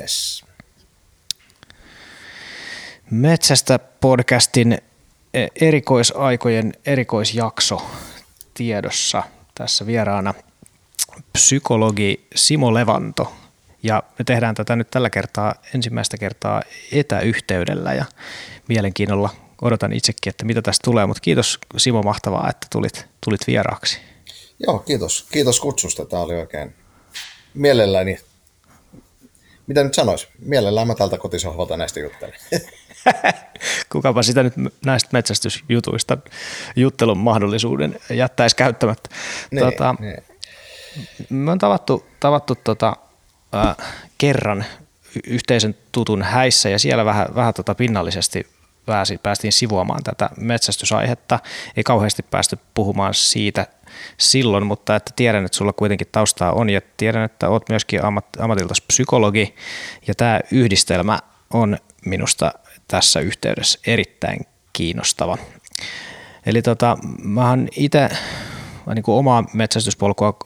Yes. Metsästä podcastin e, erikoisaikojen erikoisjakso tiedossa. Tässä vieraana psykologi Simo Levanto. Ja me tehdään tätä nyt tällä kertaa ensimmäistä kertaa etäyhteydellä ja mielenkiinnolla odotan itsekin, että mitä tästä tulee, mutta kiitos Simo mahtavaa, että tulit, tulit vieraaksi. Joo, kiitos. Kiitos kutsusta. Tämä oli oikein mielelläni mitä nyt sanois? Mielellään mä tältä kotisohvalta näistä juttelen. Kukapa sitä nyt näistä metsästysjutuista juttelun mahdollisuuden jättäisi käyttämättä. Niin, tota, niin. Me on tavattu, tavattu tota, äh, kerran yhteisen tutun häissä ja siellä vähän, vähän tota pinnallisesti pääsi, päästiin sivuamaan tätä metsästysaihetta. Ei kauheasti päästy puhumaan siitä silloin, mutta että tiedän, että sulla kuitenkin taustaa on ja tiedän, että olet myöskin ammat, ammatiltas psykologi ja tämä yhdistelmä on minusta tässä yhteydessä erittäin kiinnostava. Eli tota, mä oon itse niin kuin omaa metsästyspolkua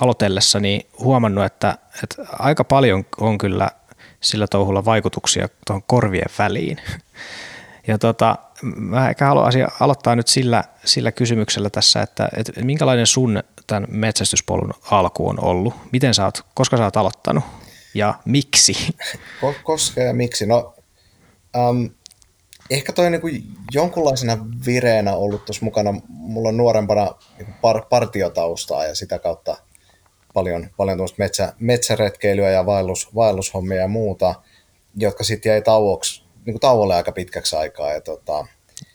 aloitellessani huomannut, että, että aika paljon on kyllä sillä touhulla vaikutuksia tuohon korvien väliin. Ja tota, mä ehkä haluaisin aloittaa nyt sillä, sillä kysymyksellä tässä, että, että minkälainen sun tämän metsästyspolun alku on ollut? Miten sä oot, koska sä oot aloittanut ja miksi? Koska ja miksi? No, um, ehkä toi niinku jonkunlaisena vireenä ollut tuossa mukana. Mulla on nuorempana niinku par, partiotaustaa ja sitä kautta paljon, paljon metsä, metsäretkeilyä ja vaellus, vaellushommia ja muuta, jotka sitten jäi tauoksi niin kuin tauolle aika pitkäksi aikaa. Ja tota,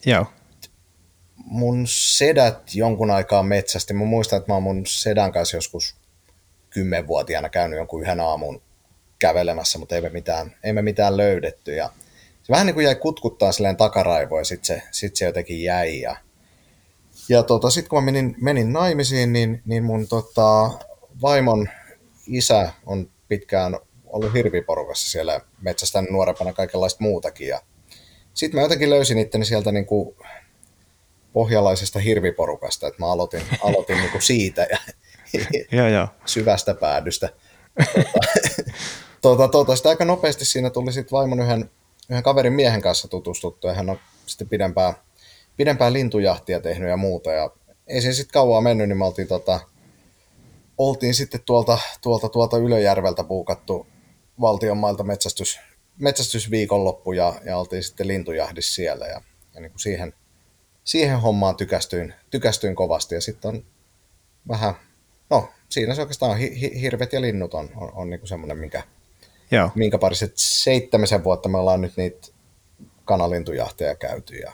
Joo. Mun sedät jonkun aikaa metsästi. Mä muistan, että mä oon mun sedän kanssa joskus kymmenvuotiaana käynyt jonkun yhden aamun kävelemässä, mutta ei me mitään, ei me mitään löydetty. Ja se vähän niin kuin jäi kutkuttaa silleen takaraivoa ja sitten se, sit se jotenkin jäi. Ja, ja tota, sitten kun mä menin, menin naimisiin, niin, niin mun tota, vaimon isä on pitkään ollut hirviporukassa siellä metsästä nuorempana kaikenlaista muutakin. Ja sitten mä jotenkin löysin itteni sieltä niin kuin pohjalaisesta hirviporukasta, että mä aloitin, aloitin niin kuin siitä ja, ja, ja. syvästä päädystä. Tuota, tuota, tuota, sitten aika nopeasti siinä tuli sitten vaimon yhden, yhden kaverin miehen kanssa tutustuttu ja hän on sitten pidempään, pidempään lintujahtia tehnyt ja muuta. Ja ei se sitten kauaa mennyt, niin me oltiin, tota, oltiin sitten tuolta, tuolta, tuolta Ylöjärveltä puukattu valtion mailta metsästys, metsästysviikonloppu ja, ja oltiin sitten lintujahdissa siellä ja, ja niin kuin siihen, siihen hommaan tykästyin, tykästyin kovasti ja sitten on vähän, no siinä se oikeastaan on, hi, hirvet ja linnut on, on, on niin kuin semmoinen, minkä, Joo. minkä parissa seitsemisen vuotta me ollaan nyt niitä kanalintujahteja käyty ja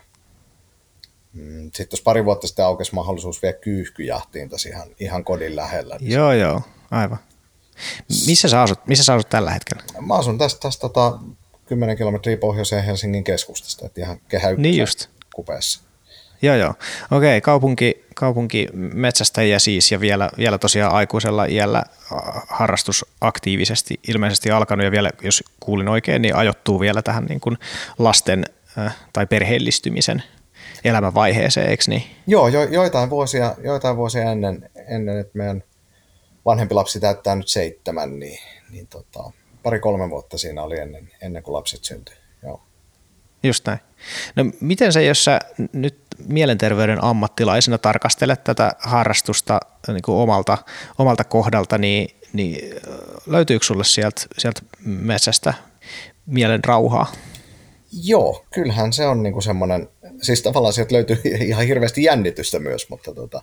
mm, sitten tuossa pari vuotta sitten aukesi mahdollisuus vielä kyyhkyjahtiin tässä ihan, ihan kodin lähellä. Niin joo, joo, aivan. Missä sä asut, missä sä asut tällä hetkellä? Mä asun tästä, tästä tota, 10 kilometriä pohjoiseen Helsingin keskustasta, että ihan kehä niin just. kupeessa. Joo, joo. Okei, kaupunki, kaupunki metsästäjiä siis ja vielä, vielä tosiaan aikuisella iällä harrastus aktiivisesti ilmeisesti alkanut ja vielä, jos kuulin oikein, niin ajoittuu vielä tähän niin kuin lasten äh, tai perheellistymisen elämänvaiheeseen, eikö niin? Joo, jo, joitain, vuosia, joitain vuosia ennen, ennen, että meidän vanhempi lapsi täyttää nyt seitsemän, niin, niin tota, pari-kolme vuotta siinä oli ennen, ennen kuin lapset syntyi. Joo. Just näin. No miten se, jos sä nyt mielenterveyden ammattilaisena tarkastelet tätä harrastusta niin kuin omalta, omalta kohdalta, niin, niin löytyykö sulle sieltä, sieltä metsästä mielen rauhaa? Joo, kyllähän se on niinku semmoinen, siis tavallaan sieltä löytyy ihan hirveästi jännitystä myös, mutta tota,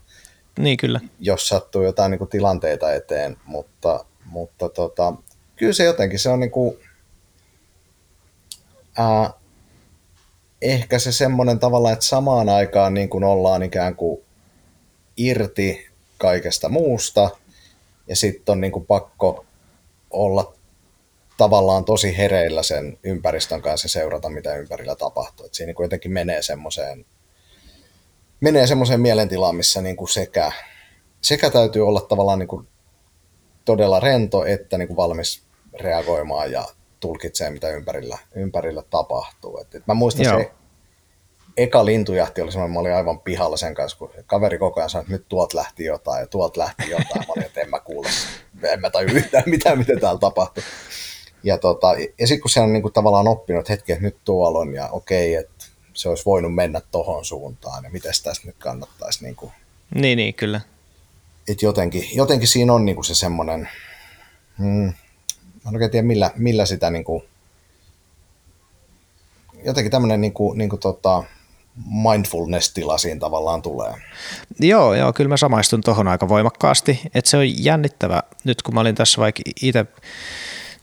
niin kyllä. jos sattuu jotain niin kuin tilanteita eteen, mutta, mutta tota, kyllä se jotenkin, se on niin kuin, ää, ehkä se semmoinen tavalla, että samaan aikaan niin kuin ollaan ikään kuin irti kaikesta muusta, ja sitten on niin kuin pakko olla tavallaan tosi hereillä sen ympäristön kanssa ja seurata, mitä ympärillä tapahtuu. Et siinä niin jotenkin menee semmoiseen menee semmoiseen mielentilaan, missä niin kuin sekä, sekä täytyy olla tavallaan niin kuin todella rento, että niin kuin valmis reagoimaan ja tulkitsee, mitä ympärillä, ympärillä tapahtuu. Et, et mä muistan Joo. se eka lintujahti oli semmoinen, mä olin aivan pihalla sen kanssa, kun kaveri koko ajan sanoi, että nyt tuot lähti jotain ja tuolta lähti jotain. Mä olin, että en mä kuule, en mä taju yhtään mitään, mitä täällä tapahtui. Ja, tota, ja sitten kun se on niin kuin tavallaan oppinut, että hetki, että nyt tuolla on ja okei, että se olisi voinut mennä tohon suuntaan ja miten tästä nyt kannattaisi. Niin, kuin, niin, niin kyllä. Että jotenkin, jotenkin siinä on niin kuin se semmoinen, mä en oikein tiedä millä, millä sitä niin kuin, jotenkin tämmöinen niin kuin, niin kuin tota, mindfulness-tila siinä tavallaan tulee. Joo, joo, kyllä mä samaistun tuohon aika voimakkaasti, että se on jännittävä. Nyt kun mä olin tässä vaikka itse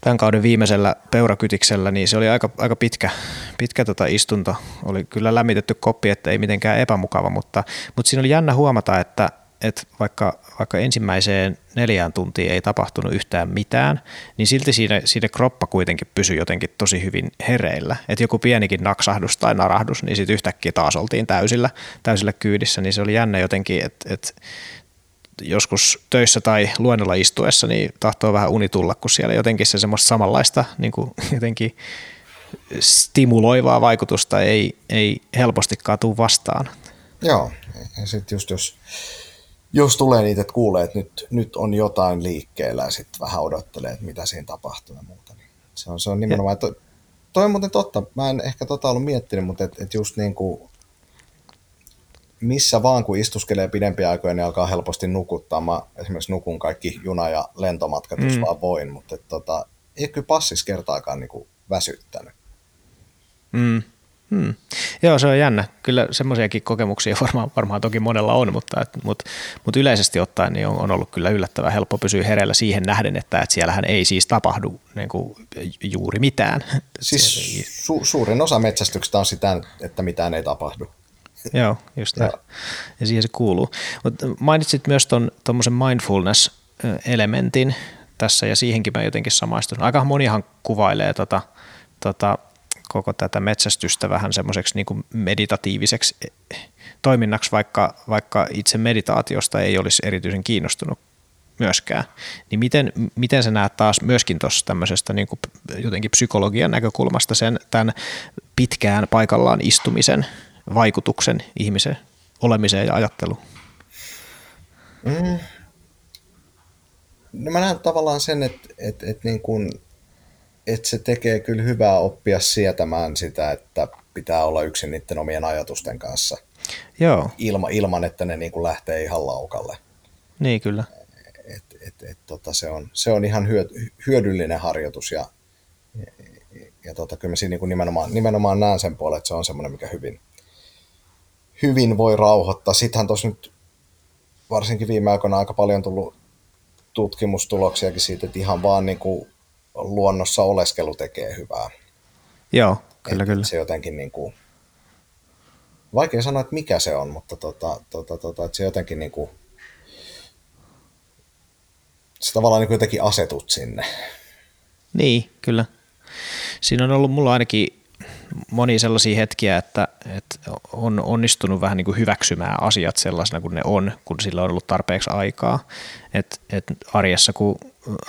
tämän kauden viimeisellä peurakytiksellä, niin se oli aika, aika pitkä, pitkä tota istunto. Oli kyllä lämmitetty koppi, että ei mitenkään epämukava, mutta, mutta siinä oli jännä huomata, että, että vaikka, vaikka ensimmäiseen neljään tuntiin ei tapahtunut yhtään mitään, niin silti siinä, siinä kroppa kuitenkin pysyi jotenkin tosi hyvin hereillä. Että joku pienikin naksahdus tai narahdus, niin sitten yhtäkkiä taas oltiin täysillä, täysillä kyydissä, niin se oli jännä jotenkin, että, että joskus töissä tai luennolla istuessa, niin tahtoo vähän uni tulla, kun siellä jotenkin se semmoista samanlaista niin kuin jotenkin stimuloivaa vaikutusta ei, ei helpostikaan tule vastaan. Joo, ja sitten just jos, jos tulee niitä, että kuulee, että nyt, nyt on jotain liikkeellä ja sitten vähän odottelee, että mitä siinä tapahtuu ja muuta, niin se on, se on nimenomaan, ja. toi on muuten totta, mä en ehkä tota ollut miettinyt, mutta et, et just niin kuin missä vaan kun istuskelee pidempiä aikoja, niin alkaa helposti nukuttaa. Mä esimerkiksi nukun kaikki juna- ja lentomatkat, mm. jos vaan voin, mutta et, tota, ei kyllä passis kertaakaan niin kuin väsyttänyt. Mm. Hmm. Joo, se on jännä. Kyllä semmoisiakin kokemuksia varmaan, varmaan toki monella on, mutta, et, mutta, mutta yleisesti ottaen niin on, on ollut kyllä yllättävän helppo pysyä hereillä siihen nähden, että, että siellähän ei siis tapahdu niin kuin, juuri mitään. Siis su- suurin osa metsästyksestä on sitä, että mitään ei tapahdu. Joo, just näin. Ja siihen se kuuluu. Mut mainitsit myös tuommoisen mindfulness-elementin tässä, ja siihenkin mä jotenkin samaistun. Aika monihan kuvailee tota, tota, koko tätä metsästystä vähän semmoiseksi niin meditatiiviseksi toiminnaksi, vaikka, vaikka itse meditaatiosta ei olisi erityisen kiinnostunut myöskään. Niin miten, miten sä näet taas myöskin tuossa tämmöisestä niin jotenkin psykologian näkökulmasta sen tämän pitkään paikallaan istumisen – vaikutuksen ihmisen olemiseen ja ajatteluun? Mm. No mä näen tavallaan sen, että, että, että, niin kuin, että se tekee kyllä hyvää oppia sietämään sitä, että pitää olla yksin niiden omien ajatusten kanssa. Joo. Ilma, ilman, että ne niin kuin lähtee ihan laukalle. Niin, kyllä. Et, et, et, tota, se, on, se on ihan hyö, hyödyllinen harjoitus ja, ja, ja tota, kyllä mä siinä niin kuin nimenomaan, nimenomaan näen sen puolen, että se on semmoinen, mikä hyvin, hyvin voi rauhoittaa. Sittenhän tuossa nyt varsinkin viime aikoina aika paljon tullut tutkimustuloksiakin siitä, että ihan vaan niin kuin luonnossa oleskelu tekee hyvää. Joo, kyllä, että kyllä. Se jotenkin niin kuin, vaikea sanoa, että mikä se on, mutta tota, tota, tota, että se jotenkin niin kuin, se tavallaan niin kuin jotenkin asetut sinne. Niin, kyllä. Siinä on ollut mulla ainakin moni sellaisia hetkiä, että, että on onnistunut vähän niin kuin hyväksymään asiat sellaisena kuin ne on, kun sillä on ollut tarpeeksi aikaa. Et, et arjessa, kun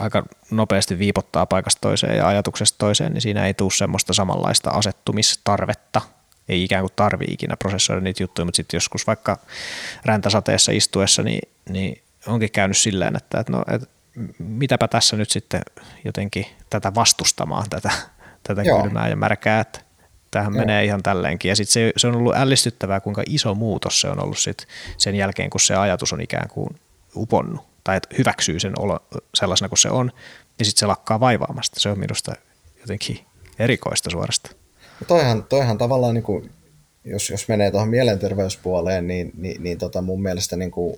aika nopeasti viipottaa paikasta toiseen ja ajatuksesta toiseen, niin siinä ei tule semmoista samanlaista asettumistarvetta. Ei ikään kuin tarvi ikinä prosessoida niitä juttuja, mutta sitten joskus vaikka räntäsateessa istuessa, niin, niin onkin käynyt silleen, että, että, no, että mitäpä tässä nyt sitten jotenkin tätä vastustamaan, tätä, tätä kylmää ja märkää, että tämähän Joo. menee ihan tälleenkin. Ja sitten se, se on ollut ällistyttävää, kuinka iso muutos se on ollut sit sen jälkeen, kun se ajatus on ikään kuin uponnut, tai että hyväksyy sen olo sellaisena kuin se on, ja sitten se lakkaa vaivaamasta. Se on minusta jotenkin erikoista suorasta. No toihan, toihan tavallaan, niin kuin, jos, jos menee tuohon mielenterveyspuoleen, niin, niin, niin tota mun mielestä niin kuin,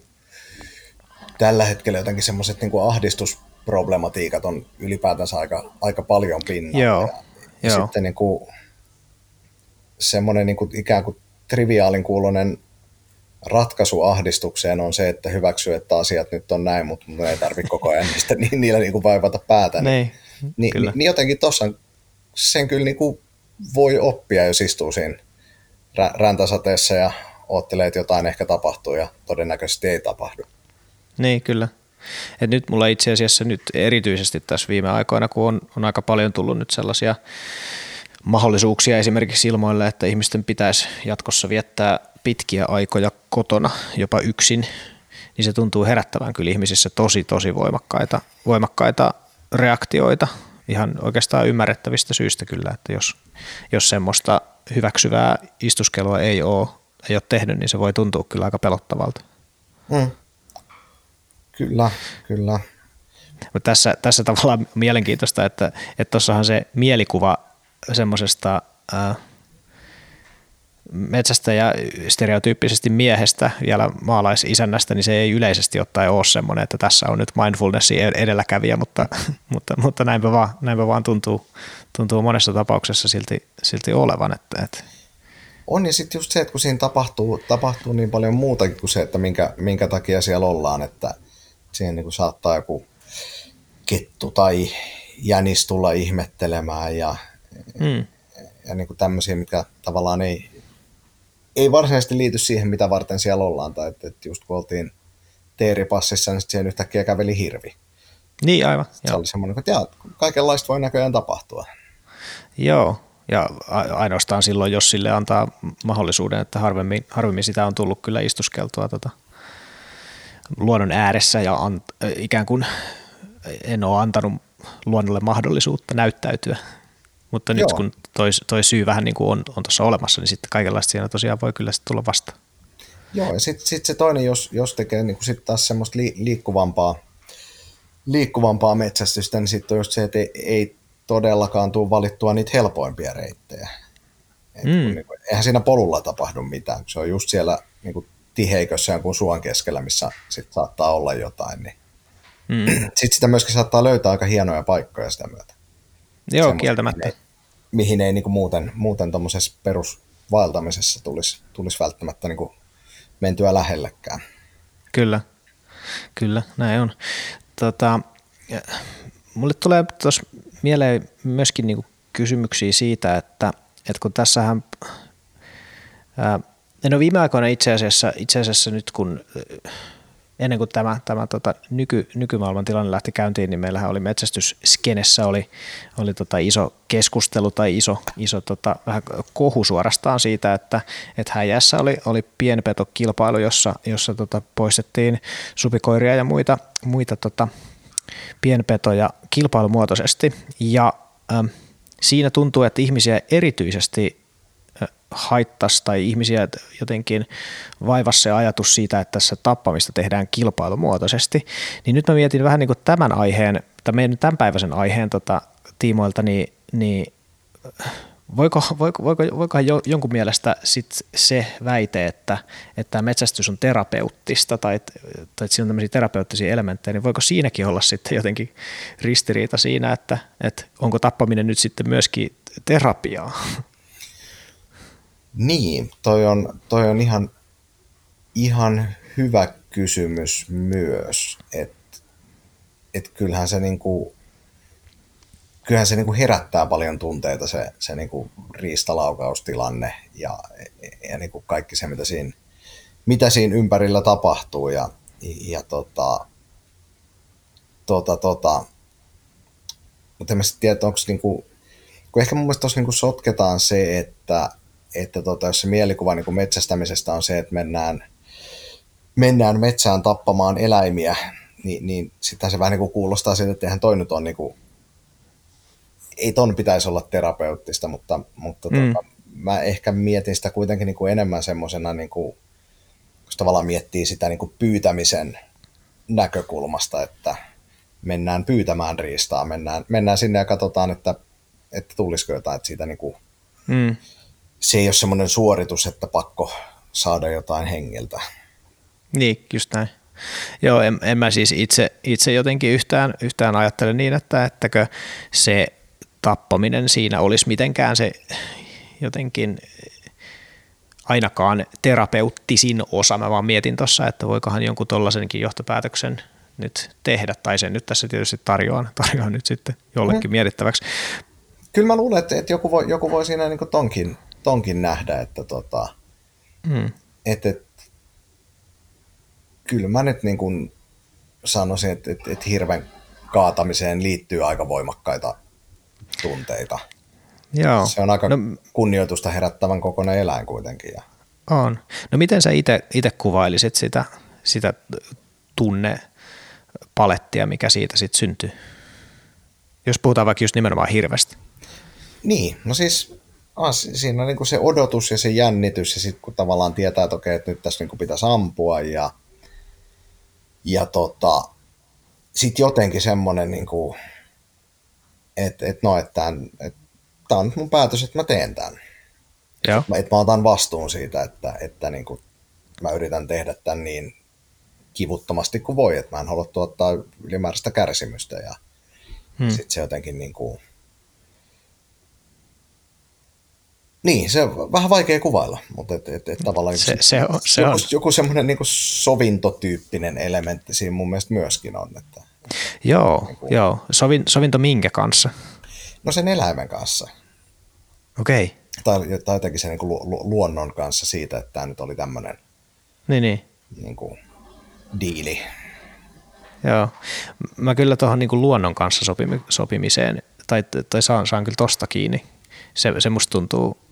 tällä hetkellä jotenkin semmoiset niin ahdistusproblematiikat on ylipäätänsä aika, aika paljon pinnalla. Joo. Ja, ja Joo. sitten niin kuin, semmoinen niin kuin ikään kuin triviaalin kuulonen ratkaisu ahdistukseen on se, että hyväksyy, että asiat nyt on näin, mutta mun ei tarvitse koko ajan niistä, niin, niillä niin kuin vaivata päätä. Niin, niin, niin, niin jotenkin tuossa sen kyllä niin kuin voi oppia, jos istuu siinä räntäsateessa ja oottelee, että jotain ehkä tapahtuu ja todennäköisesti ei tapahdu. Niin, kyllä. Et nyt mulla itse asiassa nyt erityisesti tässä viime aikoina, kun on, on aika paljon tullut nyt sellaisia mahdollisuuksia esimerkiksi ilmoille, että ihmisten pitäisi jatkossa viettää pitkiä aikoja kotona, jopa yksin, niin se tuntuu herättävän kyllä ihmisissä tosi tosi voimakkaita, voimakkaita reaktioita, ihan oikeastaan ymmärrettävistä syistä kyllä, että jos, jos semmoista hyväksyvää istuskelua ei ole, ei ole tehnyt, niin se voi tuntua kyllä aika pelottavalta. Mm. Kyllä, kyllä. Mutta tässä, tässä tavallaan mielenkiintoista, että tuossahan se mielikuva semmoisesta metsästä ja stereotyyppisesti miehestä, vielä maalaisisännästä, niin se ei yleisesti ottaen ole semmoinen, että tässä on nyt mindfulnessin edelläkävijä, mutta, mutta, mutta näinpä, vaan, näinpä vaan tuntuu, tuntuu monessa tapauksessa silti, silti olevan. Että, että. On ja sitten just se, että kun siinä tapahtuu, tapahtuu niin paljon muutakin kuin se, että minkä, minkä takia siellä ollaan, että siihen niin kuin saattaa joku kettu tai jänis tulla ihmettelemään ja, mm. ja niin kuin tämmöisiä, mikä tavallaan ei, ei varsinaisesti liity siihen, mitä varten siellä ollaan. Tai että, että just kun oltiin teeripassissa, niin siihen yhtäkkiä käveli hirvi. Niin, aivan. Se joo. oli semmoinen, että jaa, kaikenlaista voi näköjään tapahtua. Joo, ja ainoastaan silloin, jos sille antaa mahdollisuuden, että harvemmin, harvemmin sitä on tullut kyllä istuskeltua tota, luonnon ääressä ja an, ikään kuin en ole antanut luonnolle mahdollisuutta näyttäytyä. Mutta nyt Joo. kun toi, toi syy vähän niin kuin on, on tuossa olemassa, niin sitten kaikenlaista siinä tosiaan voi kyllä sitten tulla vastaan. Joo, ja sitten sit se toinen, jos, jos tekee niin kuin sit taas semmoista li, liikkuvampaa, liikkuvampaa metsästystä, niin sitten on just se, että ei, ei todellakaan tule valittua niitä helpoimpia reittejä. Et mm. niin kuin, eihän siinä polulla tapahdu mitään, se on just siellä niin kuin tiheikössä jonkun suon keskellä, missä sit saattaa olla jotain, niin mm. sitten sitä myöskin saattaa löytää aika hienoja paikkoja sitä myötä. Joo, Semmoista, kieltämättä. Ei, mihin ei niin kuin muuten, muuten tuommoisessa perusvaeltamisessa tulisi, tulisi välttämättä niin kuin mentyä lähellekään. Kyllä, kyllä, näin on. Tota, mulle tulee tuossa mieleen myöskin niin kuin kysymyksiä siitä, että, että kun tässähän ää, No viime aikoina itse asiassa, itse asiassa nyt kun ennen kuin tämä, tämä tota, nyky, nykymaailman tilanne lähti käyntiin, niin meillähän oli metsästysskenessä oli, oli tota iso keskustelu tai iso, iso tota, vähän kohu suorastaan siitä, että et häijässä oli, oli pienpetokilpailu, jossa, jossa tota, poistettiin supikoiria ja muita, muita tota, pienpetoja kilpailumuotoisesti. Ja ähm, siinä tuntuu, että ihmisiä erityisesti haittaisi tai ihmisiä jotenkin vaivasi se ajatus siitä, että tässä tappamista tehdään kilpailumuotoisesti, niin nyt mä mietin vähän niin kuin tämän aiheen, tai meidän tämänpäiväisen aiheen tota, tiimoilta, niin, niin voiko, voiko, voiko, voiko jonkun mielestä sit se väite, että, että metsästys on terapeuttista tai, tai että siinä on tämmöisiä terapeuttisia elementtejä, niin voiko siinäkin olla sitten jotenkin ristiriita siinä, että, että onko tappaminen nyt sitten myöskin terapiaa? Niin, toi on, toi on ihan, ihan hyvä kysymys myös, että et kyllähän se niinku, kyllähän se niinku herättää paljon tunteita se, se niinku riistalaukaustilanne ja, ja niinku kaikki se, mitä siinä, mitä siinä ympärillä tapahtuu ja, ja tota, tota, tota, mutta en mä sitten tiedä, onko niinku, kun ehkä mun mielestä tuossa niinku sotketaan se, että että tota, jos se mielikuva niin kuin metsästämisestä on se, että mennään, mennään metsään tappamaan eläimiä, niin, niin sitten se vähän niin kuin kuulostaa siltä, että eihän toi nyt on niin kuin, ei ton pitäisi olla terapeuttista, mutta, mutta mm. tota, mä ehkä mietin sitä kuitenkin niin kuin enemmän semmoisena, niin kuin, kun tavallaan miettii sitä niin kuin pyytämisen näkökulmasta, että mennään pyytämään riistaa, mennään, mennään sinne ja katsotaan, että, että tulisiko jotain, että siitä niin kuin, mm se ei ole semmoinen suoritus, että pakko saada jotain hengeltä. Niin, just näin. Joo, en, en mä siis itse, itse jotenkin yhtään, yhtään ajattele niin, että ettäkö se tappaminen siinä olisi mitenkään se jotenkin ainakaan terapeuttisin osa. Mä vaan mietin tuossa, että voikohan jonkun tollaisenkin johtopäätöksen nyt tehdä, tai sen nyt tässä tietysti tarjoan, tarjoan nyt sitten jollekin mm. mietittäväksi. Kyllä mä luulen, että, että joku, voi, joku voi siinä niin tonkin, tonkin nähdä, että tota, mm. et, et, kyllä mä nyt niin kuin sanoisin, että, että, että hirven kaatamiseen liittyy aika voimakkaita tunteita. Joo. Se on aika no, kunnioitusta herättävän kokoinen eläin kuitenkin. Ja. On. No miten sä itse kuvailisit sitä, sitä tunne palettia, mikä siitä sitten syntyy? Jos puhutaan vaikka just nimenomaan hirvestä. Niin, no siis ah, siinä on niin se odotus ja se jännitys ja sitten kun tavallaan tietää, että okei, että nyt tässä niin pitäisi ampua ja, ja tota, sitten jotenkin semmoinen, niin kuin, että, että no, että tämä on nyt mun päätös, että mä teen tämän. Joo. Että mä otan vastuun siitä, että, että niin kuin, mä yritän tehdä tämän niin kivuttomasti kuin voi, että mä en halua tuottaa ylimääräistä kärsimystä ja hmm. sitten se jotenkin niin kuin, Niin, se on vähän vaikea kuvailla, mutta et, et, et tavallaan se, se on, se joku, on. joku semmoinen niin sovintotyyppinen elementti siinä mun mielestä myöskin on. Että, joo, niin kuin, joo. Sovin, sovinto minkä kanssa? No sen eläimen kanssa. Okei. Okay. Tai, tai jotenkin sen niin kuin lu, luonnon kanssa siitä, että tämä nyt oli tämmöinen niin, niin. Niin kuin, diili. Joo. Mä kyllä tuohon niin luonnon kanssa sopimi, sopimiseen, tai, tai saan, saan kyllä tosta kiinni. Se, se musta tuntuu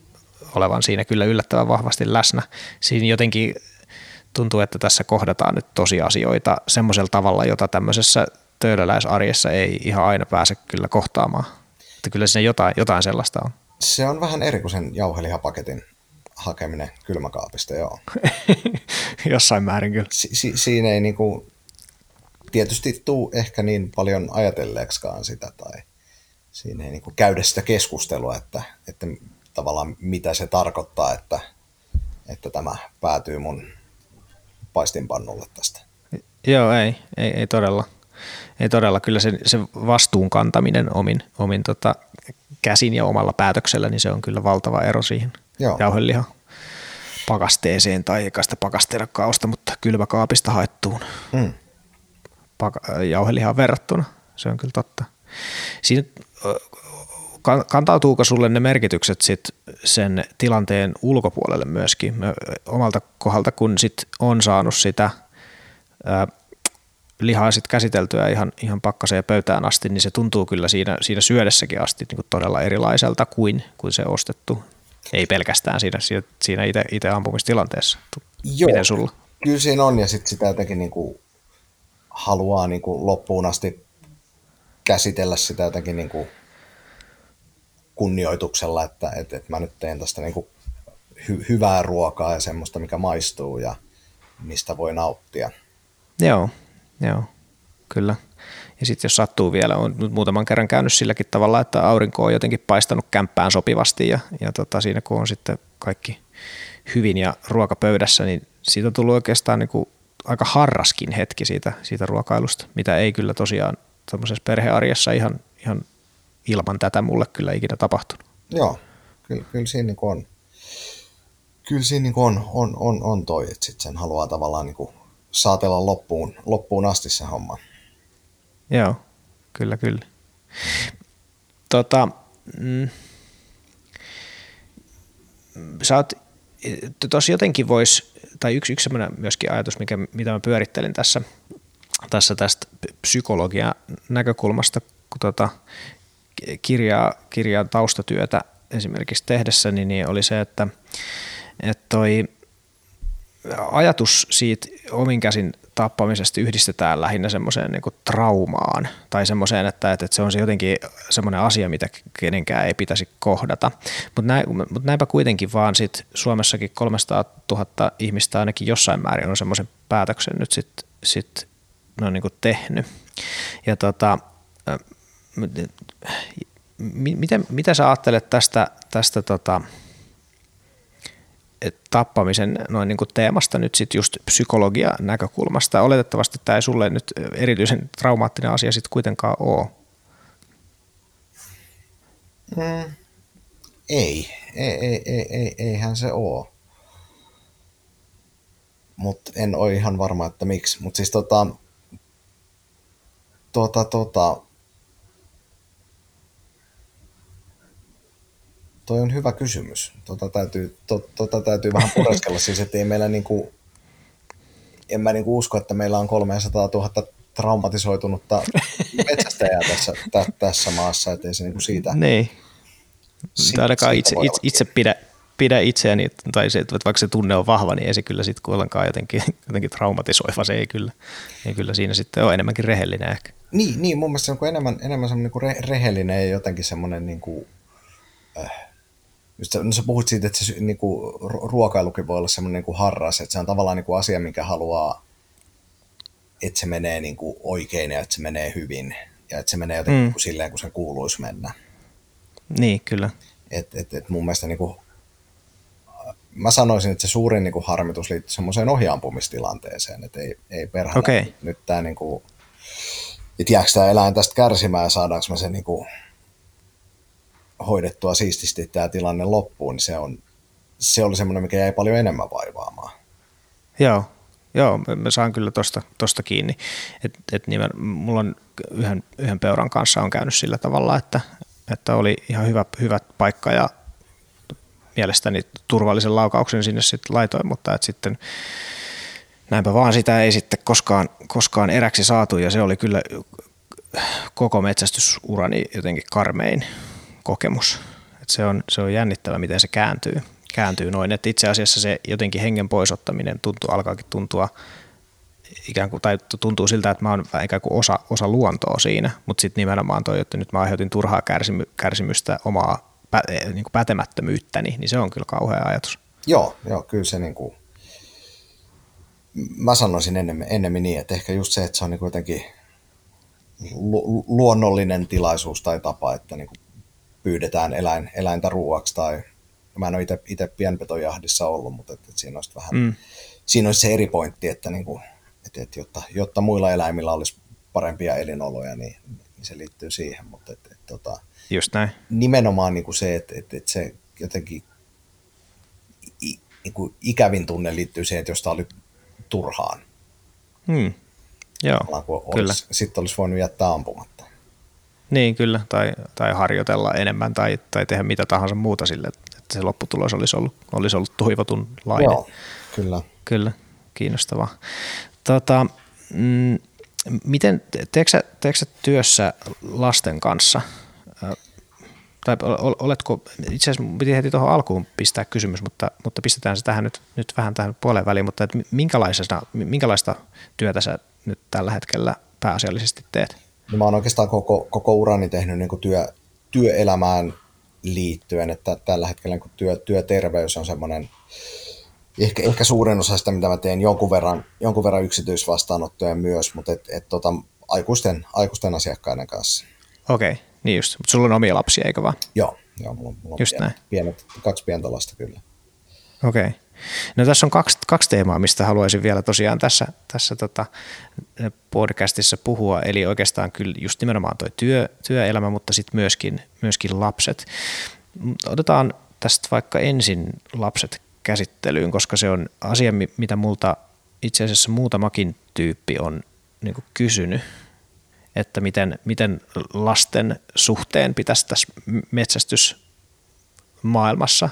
olevan siinä kyllä yllättävän vahvasti läsnä. Siinä jotenkin tuntuu, että tässä kohdataan nyt tosiasioita semmoisella tavalla, jota tämmöisessä töölöläisarjessa ei ihan aina pääse kyllä kohtaamaan. Että kyllä siinä jotain, jotain sellaista on. Se on vähän eri kuin sen jauhelihapaketin hakeminen kylmäkaapista, joo. Jossain määrin kyllä. Si- si- siinä ei niinku, tietysti tuu ehkä niin paljon ajatelleeksikaan sitä tai siinä ei niinku käydä sitä keskustelua, että, että tavallaan mitä se tarkoittaa, että, että tämä päätyy mun paistinpannulle tästä. Joo, ei, ei, ei todella. Ei todella. Kyllä se, se vastuun kantaminen omin, omin tota, käsin ja omalla päätöksellä, niin se on kyllä valtava ero siihen Joo. jauhelihan pakasteeseen tai eikä sitä pakasteella kausta, mutta kylmäkaapista haettuun mm. Paka- jauhelihaan verrattuna. Se on kyllä totta. Siinä kantautuuko sulle ne merkitykset sit sen tilanteen ulkopuolelle myöskin? Omalta kohdalta, kun sit on saanut sitä ää, lihaa sit käsiteltyä ihan, ihan pakkaseen pöytään asti, niin se tuntuu kyllä siinä, siinä syödessäkin asti niin kuin todella erilaiselta kuin, kuin se ostettu. Ei pelkästään siinä, siinä itse, itse ampumistilanteessa. Joo, Miten sulla? Kyllä siinä on ja sitten sitä jotenkin niin kuin haluaa niin kuin loppuun asti käsitellä sitä jotenkin niin kuin kunnioituksella, että, että, että mä nyt teen tästä niin kuin hy, hyvää ruokaa ja semmoista, mikä maistuu ja mistä voi nauttia. Joo, joo, kyllä. Ja sitten jos sattuu vielä, on nyt muutaman kerran käynyt silläkin tavalla, että aurinko on jotenkin paistanut kämppään sopivasti ja, ja tota, siinä kun on sitten kaikki hyvin ja ruoka pöydässä, niin siitä on tullut oikeastaan niin kuin aika harraskin hetki siitä, siitä ruokailusta, mitä ei kyllä tosiaan tämmöisessä perhearjessa ihan, ihan ilman tätä mulle kyllä ikinä tapahtunut. Joo, kyllä, kyllä siinä niin on, kyllä siinä niin on, on, on, on toi, että sit sen haluaa tavallaan niin saatella loppuun, loppuun asti se homma. Joo, kyllä, kyllä. Tota, mm, sä oot, tossa jotenkin vois, tai yksi, yksi sellainen myöskin ajatus, mikä, mitä mä pyörittelin tässä, tässä tästä psykologian näkökulmasta, kun tota, kirjaa, kirjaa taustatyötä esimerkiksi tehdessäni, niin oli se, että, että toi ajatus siitä omin käsin tappamisesta yhdistetään lähinnä semmoiseen niin traumaan tai semmoiseen, että, että se on se jotenkin semmoinen asia, mitä kenenkään ei pitäisi kohdata. Mutta näin, mut näinpä kuitenkin vaan sit Suomessakin 300 000 ihmistä ainakin jossain määrin on semmoisen päätöksen nyt sitten sit, no, niin tehnyt. Ja tota, miten, mitä sä ajattelet tästä, tästä tota, tappamisen noin niin kuin teemasta nyt sitten just psykologia näkökulmasta. Oletettavasti tämä ei sulle nyt erityisen traumaattinen asia sitten kuitenkaan ole. Mm, ei. Ei, ei, ei, ei, eihän se ole. Mutta en ole ihan varma, että miksi. Mutta siis tota, tota, tota, Toi on hyvä kysymys. Tota täytyy, to, tota täytyy vähän pureskella siis, että ei meillä niinku, en mä niinku usko, että meillä on 300 000 traumatisoitunutta metsästäjää tässä, tä, tässä maassa, että ei se niinku siitä... Niin. Siitä, ainakaan itse, itse, itse pidä, pidä itseäni, tai se, että vaikka se tunne on vahva, niin ei se kyllä sitten ollenkaan jotenkin, jotenkin traumatisoiva, se ei kyllä, ei kyllä siinä sitten ole enemmänkin rehellinen ehkä. Niin, niin mun mielestä se on enemmän, enemmän semmoinen niin re, rehellinen ja jotenkin semmoinen niin kuin, äh, just, no sä puhut siitä, että se niin kuin, ruokailukin voi olla semmoinen niin kuin harras, että se on tavallaan niin kuin asia, mikä haluaa, että se menee niin kuin oikein ja että se menee hyvin ja että se menee jotenkin mm. kuin silleen, kun sen kuuluisi mennä. Niin, kyllä. Et, et, et mun mielestä niin kuin, mä sanoisin, että se suurin niin kuin, harmitus liittyy semmoiseen ohjaampumistilanteeseen, että ei, ei perhana okay. nyt tämä niin kuin, että jääkö tämä eläin tästä kärsimään ja saadaanko me se niin kuin, hoidettua siististi tämä tilanne loppuun, niin se, on, se oli semmoinen, mikä jäi paljon enemmän vaivaamaan. Joo, Joo, mä saan kyllä tosta, tosta kiinni. Et, et nimen, mulla on yhden, yhden peuran kanssa on käynyt sillä tavalla, että, että oli ihan hyvä, hyvä paikka ja mielestäni turvallisen laukauksen sinne sitten laitoin, mutta et sitten näinpä vaan sitä ei sitten koskaan, koskaan eräksi saatu ja se oli kyllä koko metsästysurani jotenkin karmein kokemus. Et se, on, se on jännittävä, miten se kääntyy, kääntyy noin. Et itse asiassa se jotenkin hengen poisottaminen tuntuu, alkaakin tuntua ikään kuin, tai tuntuu siltä, että mä oon ikään kuin osa, osa luontoa siinä, mutta sitten nimenomaan toi, että nyt mä aiheutin turhaa kärsimy, kärsimystä omaa pä, niin kuin pätemättömyyttäni, niin se on kyllä kauhea ajatus. Joo, joo kyllä se niin kuin, mä sanoisin ennemmin, ennemmin niin, että ehkä just se, että se on niin jotenkin lu- luonnollinen tilaisuus tai tapa, että niin kuin pyydetään eläin, eläintä ruuaksi tai mä en ole itse pienpetojahdissa ollut, mutta että, että siinä olisi vähän, mm. siinä olisi se eri pointti, että, niin kuin, että, että jotta, jotta muilla eläimillä olisi parempia elinoloja, niin, niin se liittyy siihen, mutta että, että, tota, Just näin. nimenomaan niin kuin se, että, että, että se jotenkin i, niin kuin ikävin tunne liittyy siihen, että jos tämä oli turhaan. Hmm. Joo, kyllä. Sitten olisi voinut jättää ampumatta. Niin, kyllä, tai, tai harjoitella enemmän tai, tai tehdä mitä tahansa muuta sille, että se lopputulos olisi ollut, olisi ollut toivotunlainen. Joo, kyllä. Kyllä, kiinnostavaa. Tota, mm, miten, teetkö, teetkö työssä lasten kanssa? Tai oletko, itse asiassa piti heti tuohon alkuun pistää kysymys, mutta, mutta pistetään se tähän nyt, nyt vähän tähän puoleen väliin, mutta minkälaista työtä sä nyt tällä hetkellä pääasiallisesti teet? No mä oon oikeastaan koko, koko urani tehnyt niin työ, työelämään liittyen, että tällä hetkellä niin työ, työterveys on semmoinen, ehkä, ehkä suurin osa sitä, mitä mä teen, jonkun verran, jonkun verran yksityisvastaanottoja myös, mutta et, et, tota, aikuisten, aikuisten asiakkaiden kanssa. Okei, okay, niin just. Mutta sulla on omia lapsia, eikö vaan? Joo, joo mulla, mulla on just pienet, näin. Pienet, kaksi pientä lasta kyllä. Okei. Okay. No tässä on kaksi, kaksi teemaa, mistä haluaisin vielä tosiaan tässä, tässä tota podcastissa puhua, eli oikeastaan kyllä just nimenomaan tuo työ, työelämä, mutta sitten myöskin, myöskin lapset. Otetaan tästä vaikka ensin lapset käsittelyyn, koska se on asia, mitä multa itse asiassa muutamakin tyyppi on niin kysynyt, että miten, miten lasten suhteen pitäisi tässä metsästysmaailmassa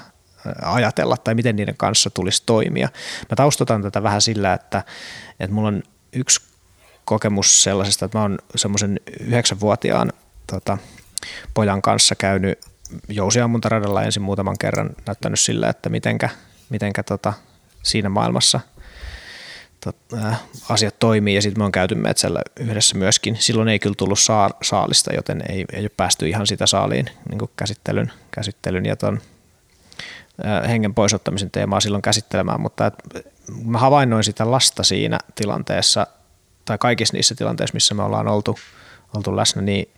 ajatella tai miten niiden kanssa tulisi toimia. Mä taustotan tätä vähän sillä, että, että mulla on yksi kokemus sellaisesta, että mä oon semmoisen yhdeksänvuotiaan tota, pojan kanssa käynyt jousiammuntaradalla ensin muutaman kerran näyttänyt sillä, että mitenkä, mitenkä tota, siinä maailmassa tot, äh, asiat toimii ja sitten me on käyty metsällä yhdessä myöskin. Silloin ei kyllä tullut saa, saalista, joten ei, ei ole päästy ihan sitä saaliin niin käsittelyn, käsittelyn ja ton hengen poisottamisen teemaa silloin käsittelemään, mutta et mä havainnoin sitä lasta siinä tilanteessa, tai kaikissa niissä tilanteissa, missä me ollaan oltu, oltu läsnä, niin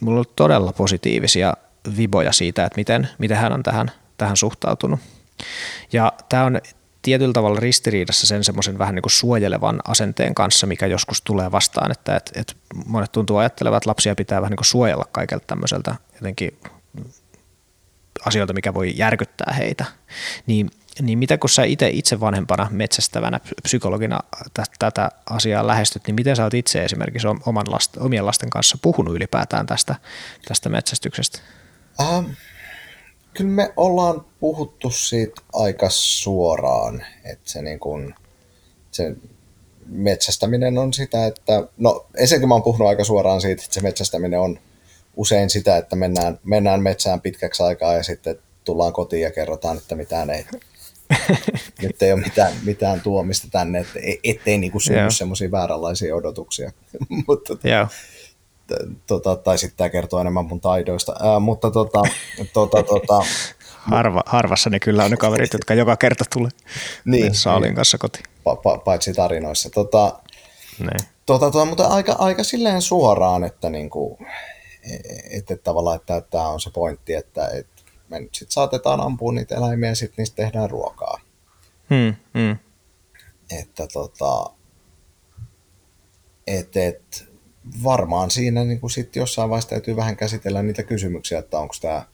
mulla on todella positiivisia viboja siitä, että miten, miten hän on tähän, tähän suhtautunut. Ja tämä on tietyllä tavalla ristiriidassa sen semmoisen vähän niin kuin suojelevan asenteen kanssa, mikä joskus tulee vastaan, että et, et monet tuntuu ajattelevat, että lapsia pitää vähän niin kuin suojella kaikelta tämmöiseltä jotenkin asioita, mikä voi järkyttää heitä. Niin, niin mitä kun sä itse, itse vanhempana metsästävänä psykologina t- tätä asiaa lähestyt, niin miten sä oot itse esimerkiksi oman lasten, omien lasten kanssa puhunut ylipäätään tästä, tästä metsästyksestä? Ähm, kyllä me ollaan puhuttu siitä aika suoraan, että se, niin kun, se metsästäminen on sitä, että no ensinnäkin mä oon puhunut aika suoraan siitä, että se metsästäminen on usein sitä, että mennään, mennään metsään pitkäksi aikaa ja sitten tullaan kotiin ja kerrotaan, että mitään ei, nyt ei ole mitään, mitään tuomista tänne, että ettei niin kuin synny semmoisia vääränlaisia odotuksia. Mutta, yeah. tota, tai sitten tämä kertoo enemmän mun taidoista, Ää, mutta tota, tota, tota, Harva, harvassa ne kyllä on ne kaverit, jotka joka kerta tulee niin, Saalin niin. kanssa kotiin. Pa, pa, paitsi tarinoissa. Tota, niin. tota, tota, mutta aika, aika silleen suoraan, että niinku, että et, tavallaan, että tämä on se pointti, että et me nyt sit saatetaan ampua niitä eläimiä ja sitten niistä tehdään ruokaa. Hmm, hmm. Että tota, et, et, varmaan siinä niin kuin sit jossain vaiheessa täytyy vähän käsitellä niitä kysymyksiä, että onko tämä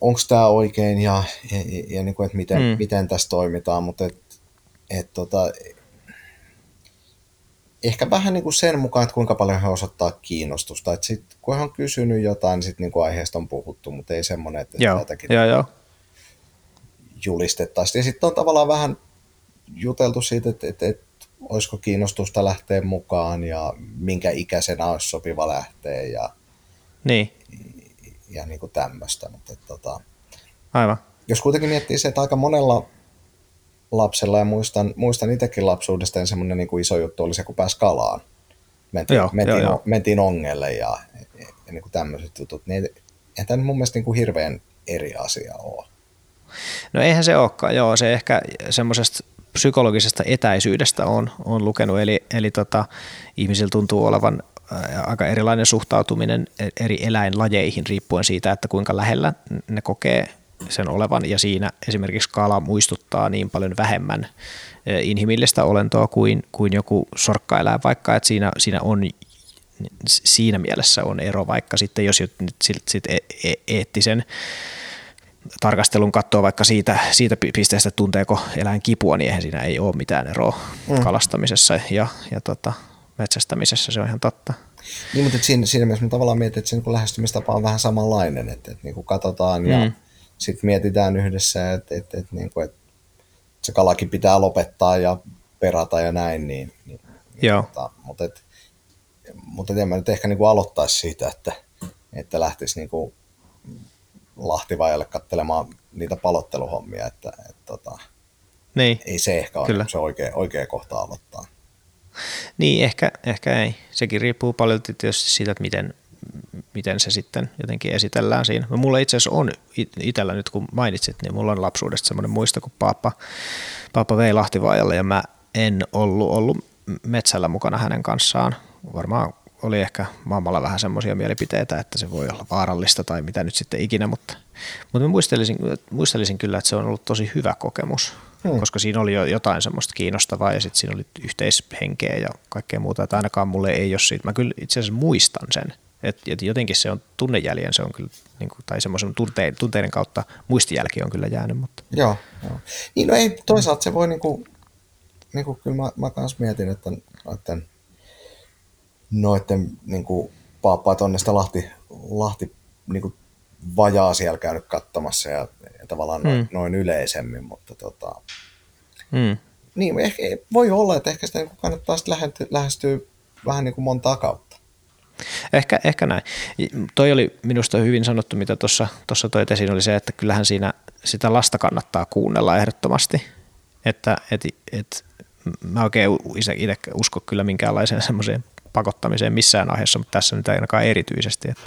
onko tämä oikein ja, ja, ja niin kuin, että miten, mm. miten tässä toimitaan, mutta et, et, tota, ehkä vähän niin kuin sen mukaan, että kuinka paljon he osoittaa kiinnostusta. Et sit, kun he on kysynyt jotain, niin sit niin kuin aiheesta on puhuttu, mutta ei semmoinen, että joo, jotakin joo, joo. julistettaisiin. Ja sitten on tavallaan vähän juteltu siitä, että, että, että olisiko kiinnostusta lähteä mukaan ja minkä ikäisenä olisi sopiva lähteä ja, niin. ja niin kuin tämmöistä. Mutta, että, tota, Aivan. Jos kuitenkin miettii se, että aika monella lapsella, ja muistan, muistan itsekin lapsuudesta, niin semmoinen niin kuin iso juttu oli se, kun pääsi kalaan. Mentiin, joo, mentiin, joo, joo. mentiin ongelle ja, ja, ja niin kuin tämmöiset jutut. Niin ei tämä mun mielestä niin kuin hirveän eri asia ole. No eihän se olekaan, joo. Se ehkä semmoisesta psykologisesta etäisyydestä on, on lukenut, eli, eli tota, ihmisillä tuntuu olevan aika erilainen suhtautuminen e, eri eläinlajeihin riippuen siitä, että kuinka lähellä ne kokee sen olevan, ja siinä esimerkiksi kala muistuttaa niin paljon vähemmän inhimillistä olentoa kuin, kuin joku sorkkaeläin, vaikka että siinä, siinä on siinä mielessä on ero, vaikka sitten jos nyt sit, sit e, e, eettisen tarkastelun katsoa vaikka siitä, siitä pisteestä, että tunteeko eläin kipua, niin eihän siinä ei ole mitään eroa mm. kalastamisessa ja, ja tota, metsästämisessä, se on ihan totta. Niin, mutta siinä, siinä mielessä tavallaan mietin, että se niin lähestymistapa on vähän samanlainen, että, että niin kuin katsotaan ja mm. Sitten mietitään yhdessä, että, että, että, niin kuin, että se kalakin pitää lopettaa ja perata ja näin, niin, niin, niin Joo. Mutta, mutta, et, mutta en mä nyt ehkä niin kuin aloittaisi siitä, että, että lähtisi niin kuin Lahtivajalle katselemaan niitä palotteluhommia, että, että, että tota, niin. ei se ehkä ole Kyllä. se oikea, oikea kohta aloittaa. Niin, ehkä, ehkä ei. Sekin riippuu paljon tietysti siitä, että miten, miten se sitten jotenkin esitellään siinä. No, mulla itse asiassa on itsellä nyt, kun mainitsit, niin mulla on lapsuudesta semmoinen muisto, kun paappa, paappa vei Lahtivaajalle ja mä en ollut, ollut metsällä mukana hänen kanssaan. Varmaan oli ehkä mammalla vähän semmoisia mielipiteitä, että se voi olla vaarallista tai mitä nyt sitten ikinä, mutta, mutta muistelisin, muistelisin kyllä, että se on ollut tosi hyvä kokemus, hmm. koska siinä oli jo jotain semmoista kiinnostavaa ja sitten siinä oli yhteishenkeä ja kaikkea muuta, että ainakaan mulle ei ole siitä, mä kyllä itse asiassa muistan sen, että, että jotenkin se on tunnejäljen, se on kyllä, niin kuin, tai semmoisen tunteiden, tunteiden kautta muistijälki on kyllä jäänyt. Mutta. Joo, joo. Niin no ei, toisaalta se voi niin kuin, niin kuin kyllä mä, mä kanssa mietin, että, että noiden niin kuin, paappaat on sitä Lahti, Lahti niin kuin, vajaa siellä käynyt katsomassa ja, ja tavallaan noin, mm. noin yleisemmin, mutta tota, mm. niin, ehkä, voi olla, että ehkä sitä niin kannattaa sitten lähestyä, lähestyä vähän niin kuin montaa kautta. Ehkä, ehkä näin. Toi oli minusta hyvin sanottu, mitä tuossa toit esiin, oli se, että kyllähän siinä sitä lasta kannattaa kuunnella ehdottomasti. Että et, et, mä oikein itse usko kyllä minkäänlaiseen semmoiseen pakottamiseen missään aiheessa, mutta tässä nyt ainakaan erityisesti. Että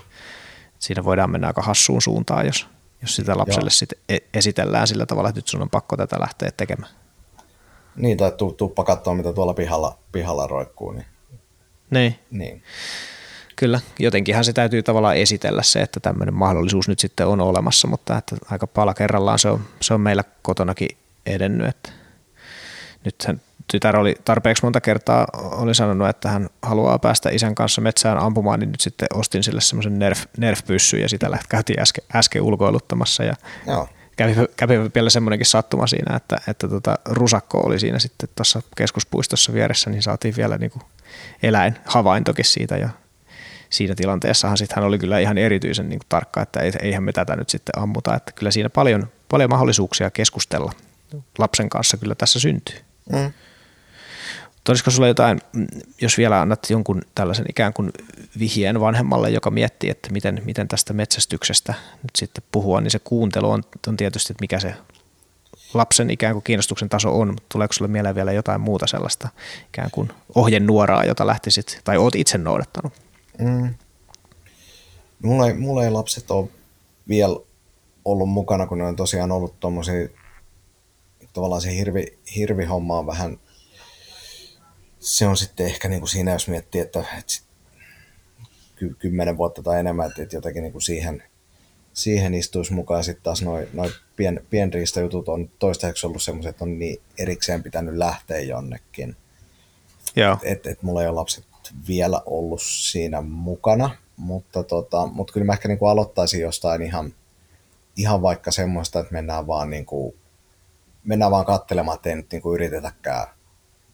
siinä voidaan mennä aika hassuun suuntaan, jos, jos sitä lapselle sit e- esitellään sillä tavalla, että nyt sun on pakko tätä lähteä tekemään. Niin, tai tu, tuppa katsoa, mitä tuolla pihalla, pihalla roikkuu. Niin. Niin. niin. Kyllä, jotenkinhan se täytyy tavallaan esitellä se, että tämmöinen mahdollisuus nyt sitten on olemassa, mutta että aika pala kerrallaan se on, se on meillä kotonakin edennyt. Että nythän tytär oli tarpeeksi monta kertaa oli sanonut, että hän haluaa päästä isän kanssa metsään ampumaan, niin nyt sitten ostin sille semmoisen nerf, nerf-pyssy ja sitä käytiin äsken, äsken ulkoiluttamassa ja Joo. kävi, kävi vielä semmoinenkin sattuma siinä, että, että tota, rusakko oli siinä sitten tuossa keskuspuistossa vieressä, niin saatiin vielä niin kuin eläin havaintokin siitä ja siinä tilanteessahan sitten hän oli kyllä ihan erityisen niin kuin tarkka, että eihän me tätä nyt sitten ammuta, että kyllä siinä paljon, paljon mahdollisuuksia keskustella lapsen kanssa kyllä tässä syntyy. Mm. Olisiko sulla jotain, jos vielä annat jonkun tällaisen ikään kuin vihjeen vanhemmalle, joka miettii, että miten, miten tästä metsästyksestä nyt sitten puhua, niin se kuuntelu on, on tietysti, että mikä se lapsen ikään kuin kiinnostuksen taso on, mutta tuleeko sulle mieleen vielä jotain muuta sellaista ikään kuin ohjenuoraa, jota lähtisit, tai oot itse noudattanut? Mm. Mulla, ei, mulla ei lapset ole vielä ollut mukana, kun ne on tosiaan ollut tuommoisia, tavallaan se hirvi, hirvihomma on vähän, se on sitten ehkä niin kuin siinä, jos miettii, että, että ky, kymmenen vuotta tai enemmän, että, että jotenkin niin kuin siihen, siihen istuisi mukaan. Sitten taas noin noi pien, pienriistojutut on toistaiseksi ollut semmoiset, että on niin erikseen pitänyt lähteä jonnekin. Joo. Et, et mulla ei ole lapset vielä ollut siinä mukana, mutta, tota, mutta kyllä mä ehkä niin kuin aloittaisin jostain ihan, ihan vaikka semmoista, että mennään vaan, niin kuin, mennään vaan katselemaan, että ei nyt niin kuin yritetäkään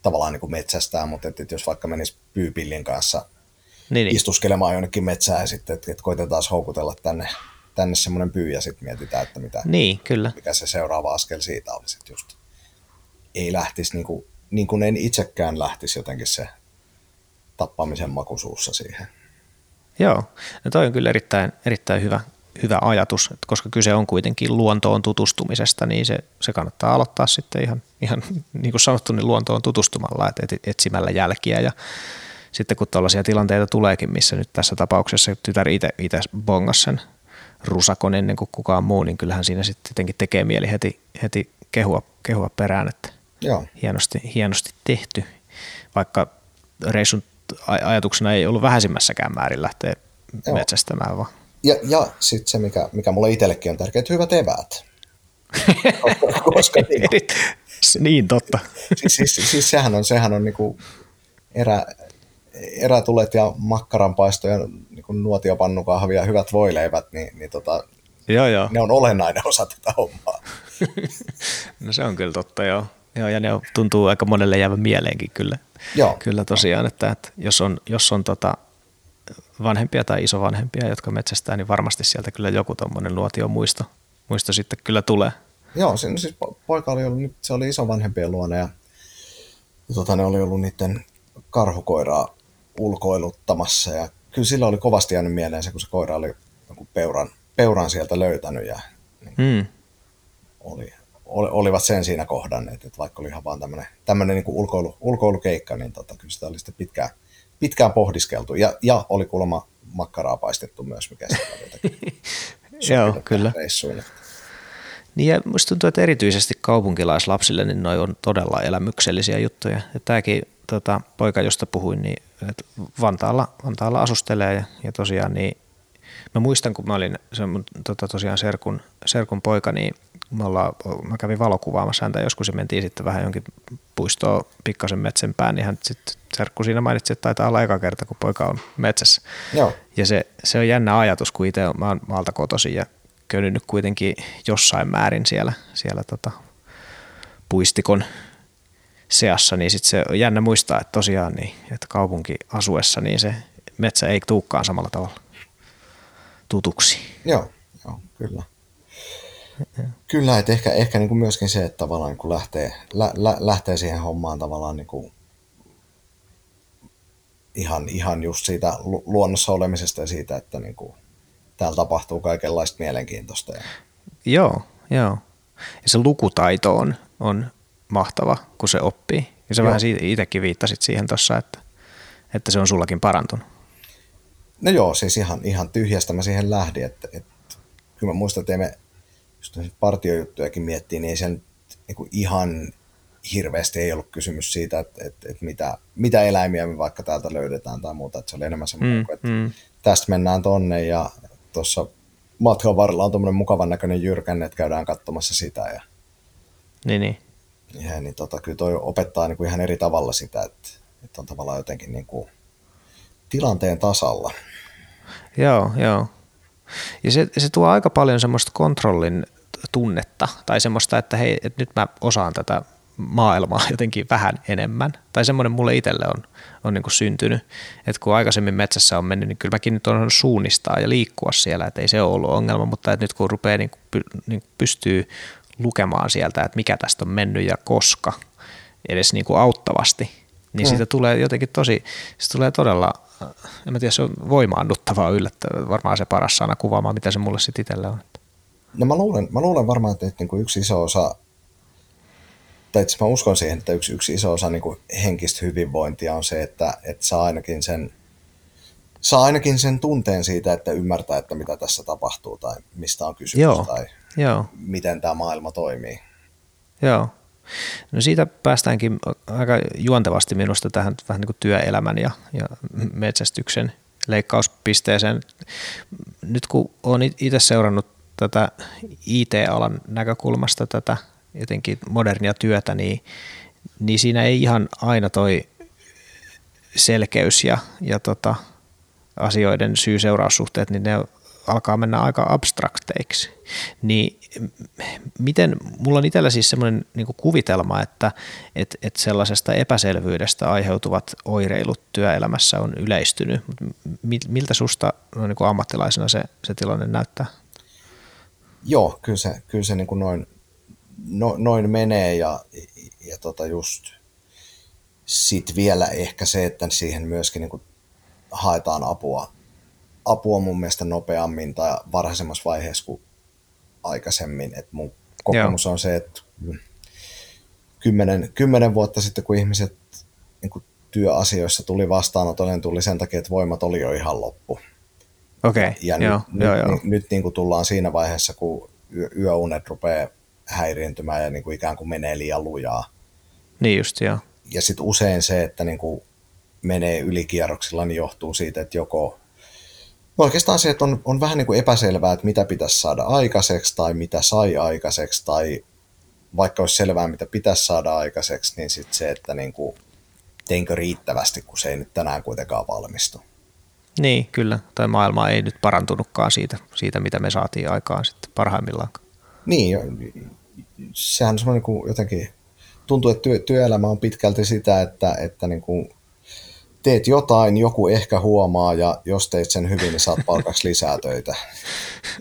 tavallaan niin kuin metsästää, mutta että, että jos vaikka menisi pyypillin kanssa niin, niin. istuskelemaan jonnekin metsään ja sitten, että, että koitetaan houkutella tänne, tänne semmoinen pyy ja sitten mietitään, että mitä, niin, kyllä. mikä se seuraava askel siitä olisi, että just ei lähtisi niin kuin, niin kuin en itsekään lähtisi jotenkin se tappamisen makusuussa siihen. Joo, no toi on kyllä erittäin, erittäin hyvä, hyvä ajatus, että koska kyse on kuitenkin luontoon tutustumisesta, niin se, se kannattaa aloittaa sitten ihan, ihan niin kuin sanottu, niin luontoon tutustumalla, että etsimällä jälkiä ja sitten kun tällaisia tilanteita tuleekin, missä nyt tässä tapauksessa tytär itse bongas sen rusakon ennen kuin kukaan muu, niin kyllähän siinä sitten tietenkin tekee mieli heti, heti kehua, kehua perään, että Joo. Hienosti, hienosti tehty, vaikka reissun ajatuksena ei ollut vähäisimmässäkään määrin lähteä Joo. metsästämään vaan. Ja, ja sitten se, mikä, mikä mulle itsellekin on tärkeää, että hyvät eväät. koska, koska niin, niin, totta. Siis, siis, siis sehän on, sehän on niinku erä, erätulet ja makkaranpaisto ja niinku nuotiopannukahvi ja hyvät voileivät, niin, niin tota, joo, joo. ne on olennainen osa tätä hommaa. no se on kyllä totta, joo. Joo, ja ne tuntuu aika monelle jäävän mieleenkin kyllä. Joo. Kyllä tosiaan, että, että jos on, jos on tota vanhempia tai isovanhempia, jotka metsästää, niin varmasti sieltä kyllä joku tuommoinen nuotio muisto, muisto sitten kyllä tulee. Joo, se, siis poika oli ollut, se oli isovanhempien luona ja, tota, ne oli ollut niiden karhukoiraa ulkoiluttamassa ja kyllä sillä oli kovasti jäänyt mieleen se, kun se koira oli peuran, peuran sieltä löytänyt ja niin, mm. oli, olivat sen siinä kohdanneet, että vaikka oli ihan vaan tämmöinen, tämmöinen niin ulkoilu, ulkoilukeikka, niin tota, kyllä sitä oli sitten pitkään, pitkään pohdiskeltu. Ja, ja oli kuulemma makkaraa paistettu myös, mikä sitä oli jotenkin Joo, kyllä. Reissuun. Niin ja musta tuntuu, että erityisesti kaupunkilaislapsille niin noi on todella elämyksellisiä juttuja. Ja tämäkin tota, poika, josta puhuin, niin että Vantaalla, Vantaalla asustelee ja, ja tosiaan niin mä muistan, kun mä olin se, tota, tosiaan serkun, serkun poika, niin me ollaan, mä kävin valokuvaamassa häntä joskus ja mentiin sitten vähän jonkin puistoon pikkasen metsänpään, niin hän sitten serkku siinä mainitsi, että taitaa olla eka kerta, kun poika on metsässä. Joo. Ja se, se on jännä ajatus, kun itse mä oon maalta kotoisin ja köynyt kuitenkin jossain määrin siellä, siellä tota puistikon seassa, niin sitten se on jännä muistaa, että tosiaan niin, että kaupunki asuessa, niin se metsä ei tuukkaan samalla tavalla tutuksi. Joo, joo kyllä. Kyllä, että ehkä, ehkä niin kuin myöskin se, että tavallaan niin lähtee, lä, lä, lähtee siihen hommaan tavallaan niin kuin ihan, ihan just siitä luonnossa olemisesta ja siitä, että niin kuin täällä tapahtuu kaikenlaista mielenkiintoista. Ja... Joo, joo. Ja se lukutaito on, on mahtava, kun se oppii. Ja se joo. vähän itsekin viittasit siihen tuossa, että, että se on sullakin parantunut. No joo, siis ihan, ihan tyhjästä mä siihen lähdin, että, että kyllä mä muistan, että me jos partiojuttujakin miettii, niin ei sen niin ihan hirveästi ei ollut kysymys siitä, että, että, että mitä, mitä eläimiä me vaikka täältä löydetään tai muuta. Että se oli enemmän semmoinen, mm, että mm. tästä mennään tonne ja tuossa matkan varrella on tuommoinen mukavan näköinen jyrkänne, että käydään katsomassa sitä. Ja, niin, niin. Ja, niin tota, kyllä toi opettaa niin kuin ihan eri tavalla sitä, että, että on tavallaan jotenkin niin kuin tilanteen tasalla. Joo, joo. Ja se, se tuo aika paljon semmoista kontrollin tunnetta tai semmoista, että hei, että nyt mä osaan tätä maailmaa jotenkin vähän enemmän. Tai semmoinen mulle itselle on, on niin kuin syntynyt, että kun aikaisemmin metsässä on mennyt, niin kyllä mäkin nyt on suunnistaa ja liikkua siellä, että ei se ole ollut ongelma, mutta että nyt kun rupeaa niin kuin, niin pystyy lukemaan sieltä, että mikä tästä on mennyt ja koska, edes niin kuin auttavasti, niin mm. siitä tulee jotenkin tosi, se tulee todella en mä tiedä, se on voimaannuttavaa yllättävää, varmaan se paras sana kuvaamaan, mitä se mulle sitten itselle on. No mä luulen, mä luulen varmaan, että, että niin yksi iso osa, tai itse mä uskon siihen, että yksi, yksi iso osa niin kuin henkistä hyvinvointia on se, että, että saa ainakin sen saa ainakin sen tunteen siitä, että ymmärtää, että mitä tässä tapahtuu tai mistä on kysymys Joo. tai Joo. miten tämä maailma toimii. Joo. No siitä päästäänkin aika juontevasti minusta tähän vähän niin kuin työelämän ja, ja metsästyksen leikkauspisteeseen. Nyt kun olen itse seurannut tätä IT-alan näkökulmasta tätä jotenkin modernia työtä, niin, niin siinä ei ihan aina toi selkeys ja, ja tota, asioiden syy-seuraussuhteet, niin ne alkaa mennä aika abstrakteiksi. Niin miten, mulla on itsellä siis semmoinen niin kuvitelma, että et, et sellaisesta epäselvyydestä aiheutuvat oireilut työelämässä on yleistynyt. Miltä susta no, niin ammattilaisena se, se tilanne näyttää? Joo, kyllä se, kyllä se niin kuin noin, no, noin menee ja, ja tota just sit vielä ehkä se, että siihen myöskin niin kuin haetaan apua, apua mun mielestä nopeammin tai varhaisemmassa vaiheessa kuin aikaisemmin. Et mun kokemus Joo. on se, että kymmenen, kymmenen vuotta sitten, kun ihmiset niin kuin työasioissa tuli vastaanotolle, niin tuli sen takia, että voimat oli jo ihan loppu. Okay. Ja joo, nyt, joo, nyt, joo. nyt, nyt niin kuin tullaan siinä vaiheessa, kun yö, yöunet rupeaa häiriintymään ja niin kuin ikään kuin menee liian lujaa. Niin just, joo. Ja sitten usein se, että niin kuin menee ylikierroksilla, niin johtuu siitä, että joko oikeastaan se, että on, on vähän niin kuin epäselvää, että mitä pitäisi saada aikaiseksi tai mitä sai aikaiseksi tai vaikka olisi selvää, mitä pitäisi saada aikaiseksi, niin sitten se, että niin kuin, teinkö riittävästi, kun se ei nyt tänään kuitenkaan valmistu. Niin, kyllä. Tai maailma ei nyt parantunutkaan siitä, siitä mitä me saatiin aikaan sitten parhaimmillaan. Niin, sehän on semmoinen kuin jotenkin, tuntuu, että työ, työelämä on pitkälti sitä, että, että niin kuin teet jotain, joku ehkä huomaa, ja jos teit sen hyvin, niin saat palkaksi lisää töitä.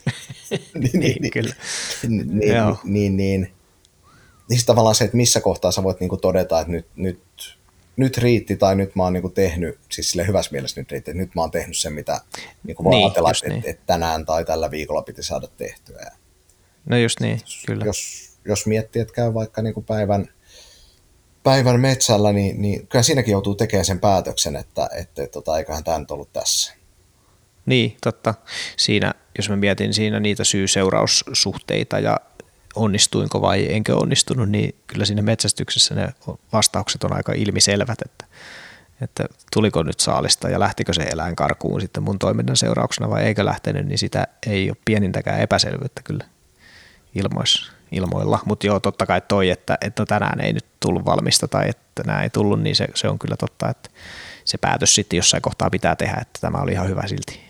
niin, niin, niin, kyllä. Niin, niin, niin, niin, niin tavallaan se, että missä kohtaa sä voit niinku todeta, että nyt, nyt, nyt riitti tai nyt mä oon niinku tehnyt, siis sille hyvässä mielessä nyt riitti, että nyt mä oon tehnyt sen, mitä niinku voi niin, ajatella, että, niin. että tänään tai tällä viikolla piti saada tehtyä. No just niin, kyllä. Jos, jos miettii, että käy vaikka niinku päivän – päivän metsällä, niin, niin kyllä siinäkin joutuu tekemään sen päätöksen, että, että tota, eiköhän tämä nyt ollut tässä. Niin, totta. Siinä, jos mä mietin siinä niitä syy-seuraussuhteita ja onnistuinko vai enkö onnistunut, niin kyllä siinä metsästyksessä ne vastaukset on aika ilmiselvät, että, että tuliko nyt saalista ja lähtikö se eläin karkuun sitten mun toiminnan seurauksena vai eikö lähtenyt, niin sitä ei ole pienintäkään epäselvyyttä kyllä ilmoissa ilmoilla. Mutta joo, totta kai toi, että, että no tänään ei nyt tullut valmista tai että nämä ei tullut, niin se, se on kyllä totta, että se päätös sitten jossain kohtaa pitää tehdä, että tämä oli ihan hyvä silti.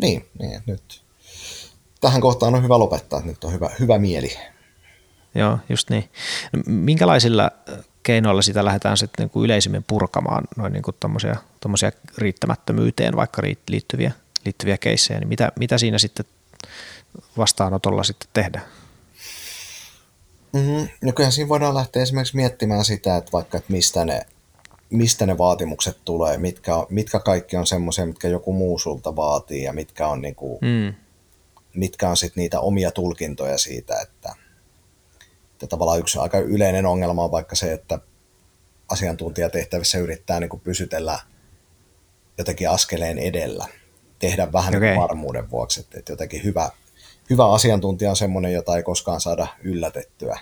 Niin, niin nyt tähän kohtaan on hyvä lopettaa, että nyt on hyvä, hyvä mieli. Joo, just niin. No, minkälaisilla keinoilla sitä lähdetään sitten niin kuin yleisimmin purkamaan, noin niin kuin tommosia, riittämättömyyteen vaikka liittyviä, liittyviä keissejä, niin mitä, mitä siinä sitten vastaanotolla sitten tehdään? Mm-hmm. No kyllähän siinä voidaan lähteä esimerkiksi miettimään sitä, että vaikka että mistä ne, mistä ne vaatimukset tulee, mitkä, on, mitkä kaikki on semmoisia, mitkä joku muu sulta vaatii ja mitkä on, niinku, mm. mitkä on sitten niitä omia tulkintoja siitä, että, että tavallaan yksi aika yleinen ongelma on vaikka se, että asiantuntijatehtävissä yrittää niinku pysytellä jotenkin askeleen edellä, tehdä vähän okay. niin varmuuden vuoksi, että, että jotenkin hyvä, hyvä asiantuntija on semmoinen, jota ei koskaan saada yllätettyä.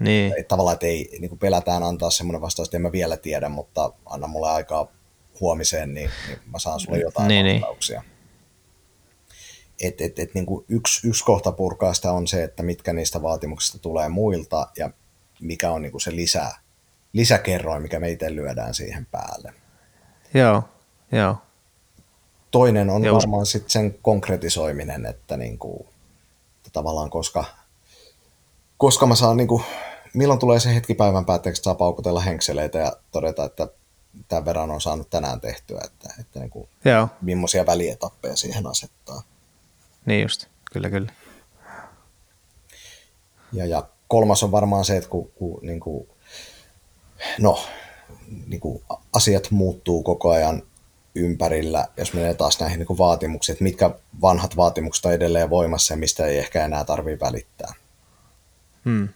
Niin. Että tavallaan, että ei niin kuin pelätään antaa semmoinen vastaus, että en mä vielä tiedä, mutta anna mulle aikaa huomiseen, niin, niin mä saan sulle jotain niin, niin. vastauksia. Niin. Et, et, et, niin kuin yksi, yksi kohta purkaa sitä on se, että mitkä niistä vaatimuksista tulee muilta ja mikä on niin kuin se lisä, lisäkerroin, mikä me itse lyödään siihen päälle. Joo, joo. Toinen on Joo. varmaan sitten sen konkretisoiminen, että niin kuin, tavallaan koska, koska mä saan, niin kuin, milloin tulee se hetki päivän päätteeksi, että saa paukutella henkseleitä ja todeta, että tämän verran on saanut tänään tehtyä, että, että niin kuin, Joo. millaisia välietappeja siihen asettaa. Niin just, kyllä kyllä. Ja, ja kolmas on varmaan se, että kun, kun niin kuin, no, niin kuin asiat muuttuu koko ajan ympärillä, jos menee taas näihin niin vaatimuksiin, että mitkä vanhat vaatimukset on edelleen voimassa ja mistä ei ehkä enää tarvitse välittää. Hmm.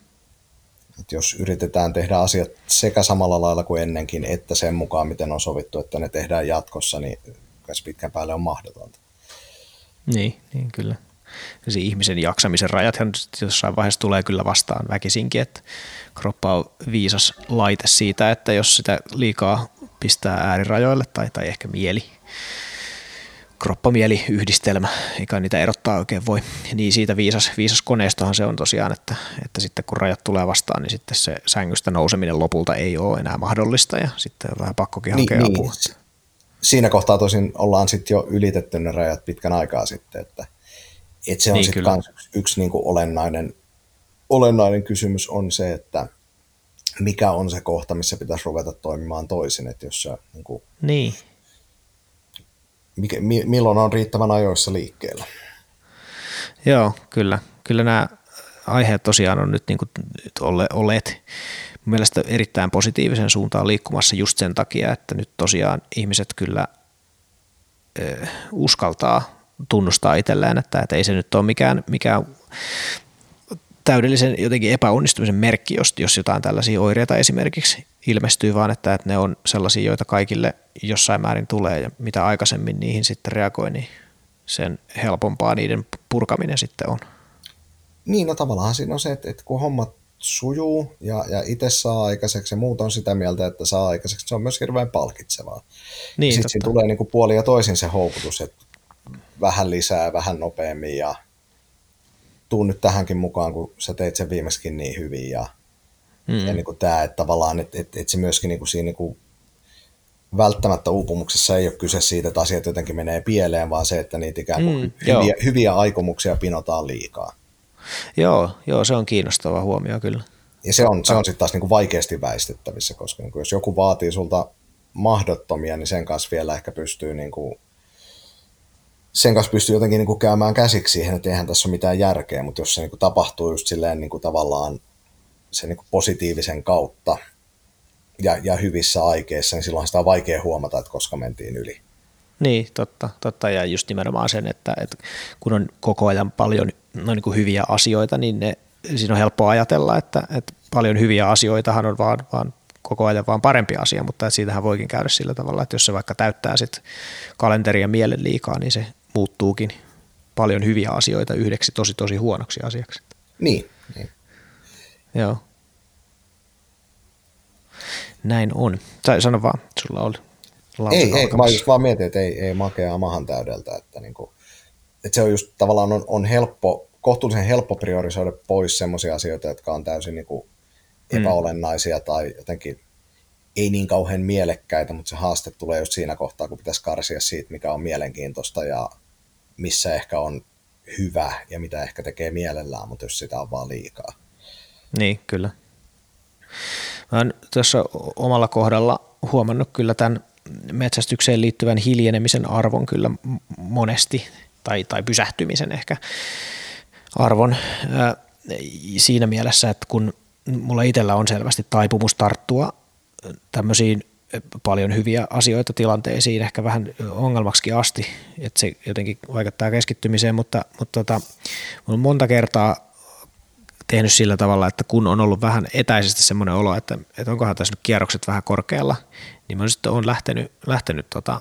Et jos yritetään tehdä asiat sekä samalla lailla kuin ennenkin, että sen mukaan, miten on sovittu, että ne tehdään jatkossa, niin kanssa pitkän päälle on mahdotonta. Niin, niin kyllä. Ja se ihmisen jaksamisen rajathan jossain vaiheessa tulee kyllä vastaan väkisinkin, että kroppa on viisas laite siitä, että jos sitä liikaa pistää äärirajoille tai, tai ehkä mieli, kroppamieli-yhdistelmä, eikä niitä erottaa oikein voi, niin siitä viisas, viisas koneistohan se on tosiaan, että, että sitten kun rajat tulee vastaan, niin sitten se sängystä nouseminen lopulta ei ole enää mahdollista ja sitten on vähän pakkokin niin, hakea niin, apua. Niin. Siinä kohtaa tosin ollaan sitten jo ylitetty ne rajat pitkän aikaa sitten, että, että se on niin, sitten yksi, yksi niin kuin olennainen, olennainen kysymys on se, että mikä on se kohta, missä pitäisi ruveta toimimaan toisin, että jos se niin kuin, niin mikä, milloin on riittävän ajoissa liikkeellä. Joo, kyllä. Kyllä nämä aiheet tosiaan on nyt niin kuin olleet mielestä erittäin positiivisen suuntaan liikkumassa just sen takia, että nyt tosiaan ihmiset kyllä ö, uskaltaa tunnustaa itselleen, että, että ei se nyt ole mikään, mikään täydellisen jotenkin epäonnistumisen merkki, jos, jos jotain tällaisia oireita esimerkiksi ilmestyy, vaan että, että ne on sellaisia, joita kaikille jossain määrin tulee ja mitä aikaisemmin niihin sitten reagoi, niin sen helpompaa niiden purkaminen sitten on. Niin, no tavallaan siinä on se, että, että kun hommat sujuu ja, ja itse saa aikaiseksi ja muut on sitä mieltä, että saa aikaiseksi, se on myös hirveän palkitsevaa. Niin, sitten siinä tulee niin kuin puoli ja toisin se houkutus, että vähän lisää, vähän nopeammin ja tuu nyt tähänkin mukaan, kun sä teit sen viimeksikin niin hyvin ja, mm. ja niin kuin tämä, että tavallaan, että, että, että se myöskin niin kuin siinä niin kuin välttämättä uupumuksessa ei ole kyse siitä, että asiat jotenkin menee pieleen, vaan se, että niitä ikään kuin mm, hyviä, hyviä aikomuksia pinotaan liikaa. Joo, joo, se on kiinnostava huomio kyllä. Ja se on, se on sitten taas niin kuin vaikeasti väistettävissä, koska niin kuin jos joku vaatii sulta mahdottomia, niin sen kanssa vielä ehkä pystyy niin kuin sen kanssa pystyy jotenkin niin kuin käymään käsiksi siihen, että eihän tässä ole mitään järkeä, mutta jos se niin kuin tapahtuu just silleen niin kuin tavallaan sen niin kuin positiivisen kautta ja, ja hyvissä aikeissa, niin silloin sitä on vaikea huomata, että koska mentiin yli. Niin, totta, totta. Ja just nimenomaan sen, että, että kun on koko ajan paljon no niin kuin hyviä asioita, niin ne, siinä on helppo ajatella, että, että paljon hyviä asioitahan on vaan, vaan koko ajan vaan parempi asia, mutta siitähän voikin käydä sillä tavalla, että jos se vaikka täyttää sit kalenteria mielen liikaa, niin se muuttuukin paljon hyviä asioita yhdeksi tosi tosi huonoksi asiaksi. Niin. niin. Joo. Näin on. Sano vaan, sulla oli Ei, ei mä just vaan mietin, että ei, ei makea mahan täydeltä, että, niinku, että se on just tavallaan on, on helppo, kohtuullisen helppo priorisoida pois sellaisia asioita, jotka on täysin niinku epäolennaisia mm. tai jotenkin ei niin kauhean mielekkäitä, mutta se haaste tulee just siinä kohtaa, kun pitäisi karsia siitä, mikä on mielenkiintoista ja missä ehkä on hyvä ja mitä ehkä tekee mielellään, mutta jos sitä on vaan liikaa. Niin, kyllä. Mä oon tuossa omalla kohdalla huomannut kyllä tämän metsästykseen liittyvän hiljenemisen arvon kyllä monesti, tai, tai pysähtymisen ehkä arvon siinä mielessä, että kun mulla itsellä on selvästi taipumus tarttua tämmöisiin paljon hyviä asioita tilanteisiin, ehkä vähän ongelmaksi asti, että se jotenkin vaikuttaa keskittymiseen, mutta, mutta tota, on monta kertaa tehnyt sillä tavalla, että kun on ollut vähän etäisesti semmoinen olo, että, että onkohan tässä nyt kierrokset vähän korkealla, niin mä sitten olen lähtenyt, lähtenyt tota,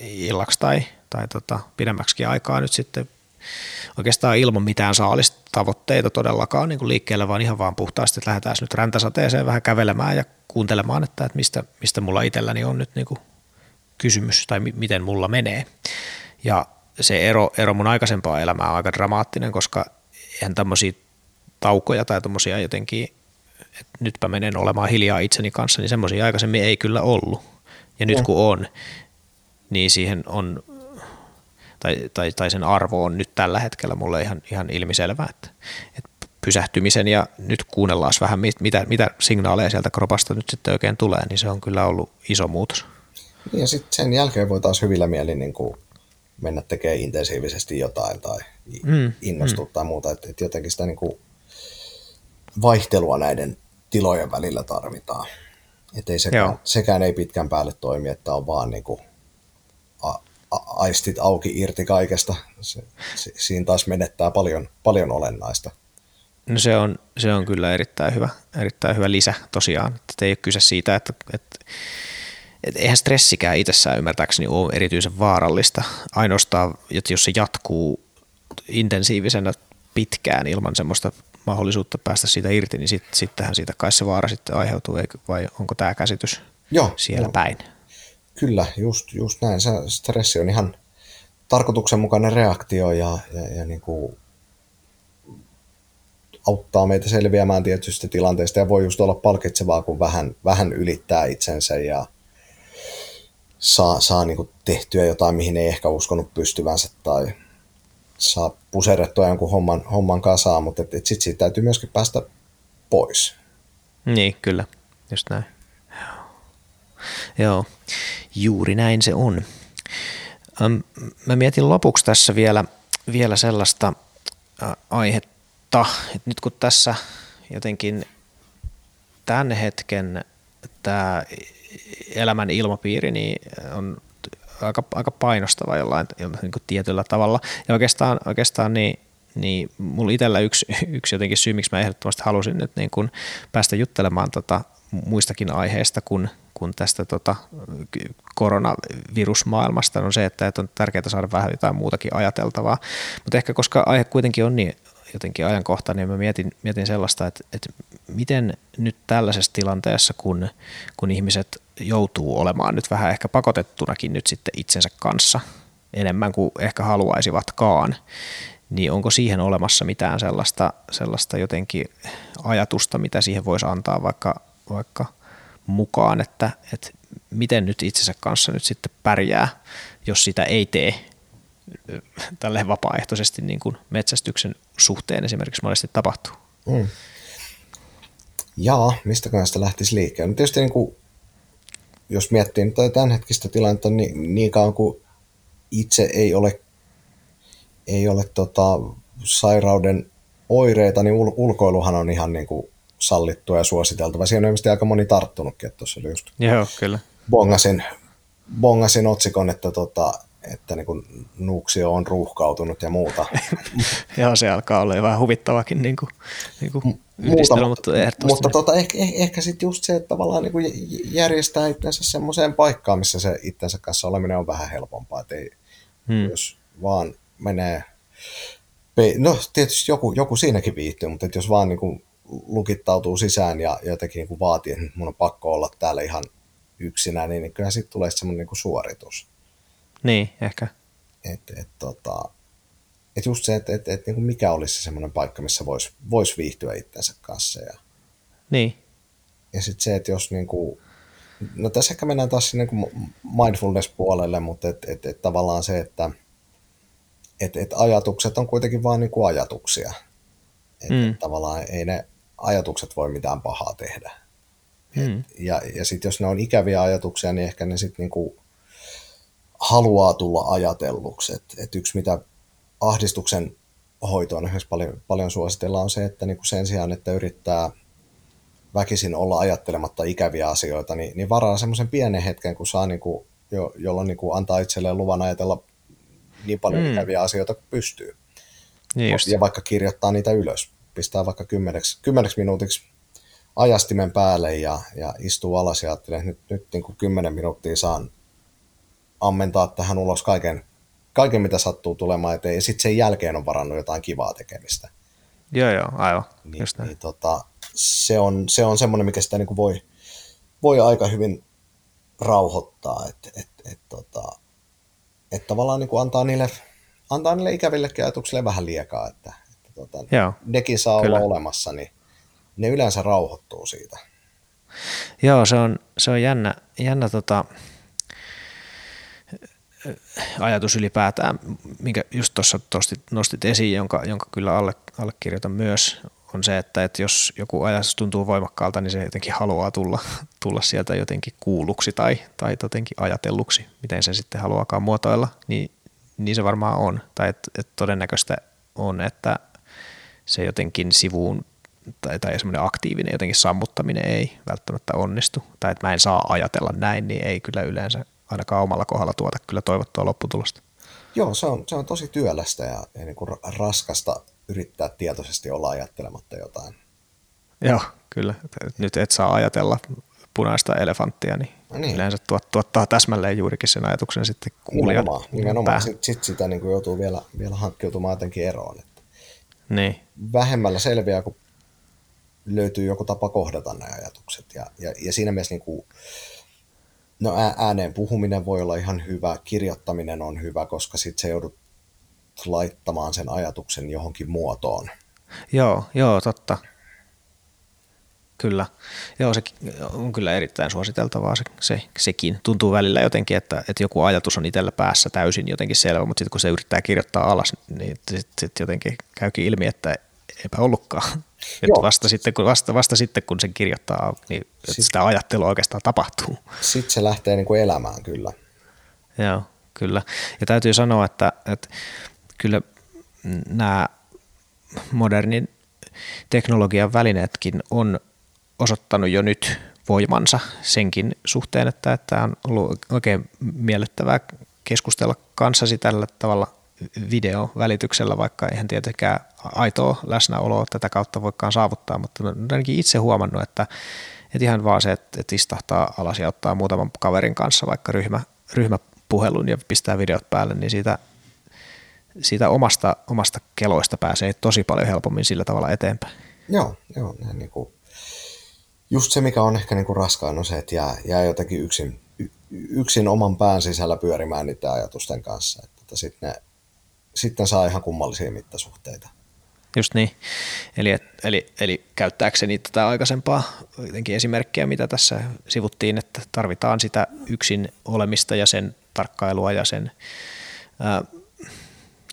illaksi tai, tai tota, pidemmäksi aikaa nyt sitten oikeastaan ilman mitään saalistavoitteita todellakaan niin kuin liikkeelle, vaan ihan vaan puhtaasti, että lähdetään nyt räntäsateeseen vähän kävelemään ja kuuntelemaan, että, että mistä, mistä mulla itselläni on nyt niin kuin kysymys tai mi- miten mulla menee. Ja se ero, ero mun aikaisempaa elämää on aika dramaattinen, koska eihän tämmöisiä taukoja tai tämmöisiä jotenkin, että nytpä menen olemaan hiljaa itseni kanssa, niin semmoisia aikaisemmin ei kyllä ollut. Ja nyt kun on, niin siihen on tai, tai, tai sen arvo on nyt tällä hetkellä mulle ihan, ihan ilmiselvä, että, että pysähtymisen ja nyt kuunnellaan vähän, mitä, mitä signaaleja sieltä kropasta nyt sitten oikein tulee, niin se on kyllä ollut iso muutos. Ja sitten sen jälkeen voi taas hyvillä mielin niin kuin mennä tekemään intensiivisesti jotain tai mm, innostua mm. tai muuta, että, että jotenkin sitä niin kuin vaihtelua näiden tilojen välillä tarvitaan. Että ei sekään, sekään ei pitkän päälle toimi, että on vaan niin kuin aistit auki irti kaikesta. Se, se, siinä taas menettää paljon, paljon olennaista. No se on, se on kyllä erittäin hyvä, erittäin hyvä lisä tosiaan. Että ei ole kyse siitä, että, että et eihän stressikään itsessään ymmärtääkseni ole erityisen vaarallista. Ainoastaan, että jos se jatkuu intensiivisenä pitkään ilman semmoista mahdollisuutta päästä siitä irti, niin sit, sittenhän siitä kai se vaara sitten aiheutuu, vai onko tämä käsitys Joo, siellä jo. päin? Kyllä, just, just näin. Se stressi on ihan tarkoituksenmukainen reaktio ja, ja, ja niin kuin auttaa meitä selviämään tietysti tilanteesta ja voi just olla palkitsevaa, kun vähän, vähän ylittää itsensä ja saa, saa niin kuin tehtyä jotain, mihin ei ehkä uskonut pystyvänsä tai saa puserrettua jonkun homman, homman kasaan, mutta et, et sitten siitä täytyy myöskin päästä pois. Niin, kyllä, just näin. Joo, juuri näin se on. Mä mietin lopuksi tässä vielä, vielä sellaista aihetta, että nyt kun tässä jotenkin tämän hetken tämä elämän ilmapiiri niin on aika, aika painostava jollain niin kuin tietyllä tavalla. Ja oikeastaan, oikeastaan niin, niin mulla itsellä yksi, yksi jotenkin syy, miksi mä ehdottomasti halusin nyt niin kuin päästä juttelemaan tota muistakin aiheista kuin, kuin tästä tota koronavirusmaailmasta on se, että, että on tärkeää saada vähän jotain muutakin ajateltavaa. Mutta ehkä koska aihe kuitenkin on niin jotenkin ajankohtainen, niin mä mietin, mietin sellaista, että, että miten nyt tällaisessa tilanteessa, kun, kun ihmiset joutuu olemaan nyt vähän ehkä pakotettunakin nyt sitten itsensä kanssa enemmän kuin ehkä haluaisivatkaan, niin onko siihen olemassa mitään sellaista, sellaista jotenkin ajatusta, mitä siihen voisi antaa vaikka, vaikka mukaan, että, että miten nyt itsensä kanssa nyt sitten pärjää, jos sitä ei tee tälle vapaaehtoisesti niin kuin metsästyksen suhteen esimerkiksi monesti tapahtuu. Mm. Jaa, mistä sitä lähtisi liikkeelle? No tietysti niin kuin, jos miettii nyt tämänhetkistä tilannetta, niin, niin kauan kuin itse ei ole, ei ole tota, sairauden oireita, niin ul- ulkoiluhan on ihan niin kuin sallittua ja suositeltava. Siinä on ilmeisesti aika moni tarttunutkin, että tuossa oli just Joo, kyllä. Bongasin, bongasin otsikon, että tota, että niin kuin Nuuksio on ruuhkautunut ja muuta. Joo, se alkaa olla jo vähän huvittavakin niin kuin, niin kuin muuta, mutta, mutta tota, ehkä, ehkä sitten just se, että tavallaan niin kuin järjestää itsensä semmoiseen paikkaan, missä se itsensä kanssa oleminen on vähän helpompaa, että ei, hmm. jos vaan menee, no tietysti joku, joku siinäkin viihtyy, mutta jos vaan niin kuin lukittautuu sisään ja jotenkin niin kuin vaatii, että mun on pakko olla täällä ihan yksinään, niin, niin kyllä sitten tulee semmoinen niin kuin suoritus. Niin, ehkä. Että et, tota, et just se, että et, et, niin mikä olisi se semmoinen paikka, missä voisi vois viihtyä itsensä kanssa. Ja, niin. Ja sitten se, että jos niin kuin, no tässä ehkä mennään taas sinne niin mindfulness-puolelle, mutta et, et, et tavallaan se, että et, et ajatukset on kuitenkin vain niin kuin ajatuksia. Et, mm. et tavallaan ei ne ajatukset voi mitään pahaa tehdä. Mm. Et, ja ja sitten jos ne on ikäviä ajatuksia, niin ehkä ne sitten niin haluaa tulla ajatelluksi. Et, et yksi, mitä ahdistuksen hoitoon paljon, paljon suositellaan, on se, että niinku sen sijaan, että yrittää väkisin olla ajattelematta ikäviä asioita, niin, niin varaa semmoisen pienen hetken, kun saa, niinku, jo, jolloin niinku antaa itselleen luvan ajatella niin paljon mm. ikäviä asioita kuin pystyy. Niin just. Ja vaikka kirjoittaa niitä ylös, pistää vaikka kymmeneksi, kymmeneksi minuutiksi ajastimen päälle ja, ja istuu alas ja ajattelee, että nyt, nyt niin kuin kymmenen minuuttia saan ammentaa tähän ulos kaiken, kaiken mitä sattuu tulemaan eteen, ja sitten sen jälkeen on varannut jotain kivaa tekemistä. Joo, joo, aivan. Niin, Just niin, tota, se, on, se on semmoinen, mikä sitä niin kuin voi, voi aika hyvin rauhoittaa, että et, et, tota, et tavallaan niin kuin antaa, niille, antaa niille ikävillekin ajatuksille vähän liekaa, että, että tota, Joo, nekin saa kyllä. olla olemassa, niin ne yleensä rauhoittuu siitä. Joo, se on, se on jännä, jännä tota, ajatus ylipäätään, minkä just tuossa nostit esiin, jonka, jonka kyllä alle, allekirjoitan myös, on se, että, että jos joku ajatus tuntuu voimakkaalta, niin se jotenkin haluaa tulla, tulla sieltä jotenkin kuulluksi tai, tai jotenkin ajatelluksi, miten se sitten haluaakaan muotoilla, niin, niin se varmaan on. Tai että et todennäköistä on, että se jotenkin sivuun tai, tai semmoinen aktiivinen jotenkin sammuttaminen ei välttämättä onnistu. Tai että mä en saa ajatella näin, niin ei kyllä yleensä ainakaan omalla kohdalla tuota kyllä toivottua lopputulosta. Joo, se on, se on tosi työlästä ja, ja niin kuin raskasta yrittää tietoisesti olla ajattelematta jotain. Joo, kyllä. Nyt et saa ajatella punaista elefanttia, niin, no niin. yleensä tuot, tuottaa täsmälleen juurikin sen ajatuksen sitten kuulijan Nimenomaan, nimenomaan. sitten sit sitä niin kuin joutuu vielä, vielä hankkiutumaan jotenkin eroon. Että niin. Vähemmällä selviää, kun löytyy joku tapa kohdata nämä ajatukset. Ja, ja, ja siinä mielessä niin kuin, no ääneen puhuminen voi olla ihan hyvä, kirjoittaminen on hyvä, koska sitten se joudut laittamaan sen ajatuksen johonkin muotoon. Joo, joo, totta. Kyllä. Joo, se on kyllä erittäin suositeltavaa se, se, sekin. Tuntuu välillä jotenkin, että, että joku ajatus on itsellä päässä täysin jotenkin selvä, mutta sitten kun se yrittää kirjoittaa alas, niin sitten sit jotenkin käykin ilmi, että eipä ollutkaan. Että vasta, sitten, kun, vasta, vasta sitten, kun sen kirjoittaa, niin sit, sitä ajattelua oikeastaan tapahtuu. Sitten se lähtee niin kuin elämään, kyllä. Joo, kyllä. Ja täytyy sanoa, että, että kyllä nämä modernin teknologian välineetkin on osoittanut jo nyt voimansa senkin suhteen, että tämä on ollut oikein miellyttävää keskustella kanssasi tällä tavalla videovälityksellä, vaikka eihän tietenkään aitoa läsnäoloa tätä kautta voikaan saavuttaa, mutta olen ainakin itse huomannut, että, että ihan vaan se, että, että istahtaa alas ja ottaa muutaman kaverin kanssa vaikka ryhmä, ryhmäpuhelun ja pistää videot päälle, niin siitä, siitä omasta, omasta keloista pääsee tosi paljon helpommin sillä tavalla eteenpäin. Joo, joo niin kuin, just se, mikä on ehkä niin kuin raskaan, on se, että jää, jää jotenkin yksin, yksin oman pään sisällä pyörimään niiden ajatusten kanssa. Että sitten, ne, sitten saa ihan kummallisia mittasuhteita. Just niin. Eli, eli, eli käyttääkseni tätä aikaisempaa esimerkkiä, mitä tässä sivuttiin, että tarvitaan sitä yksin olemista ja sen tarkkailua ja sen ää,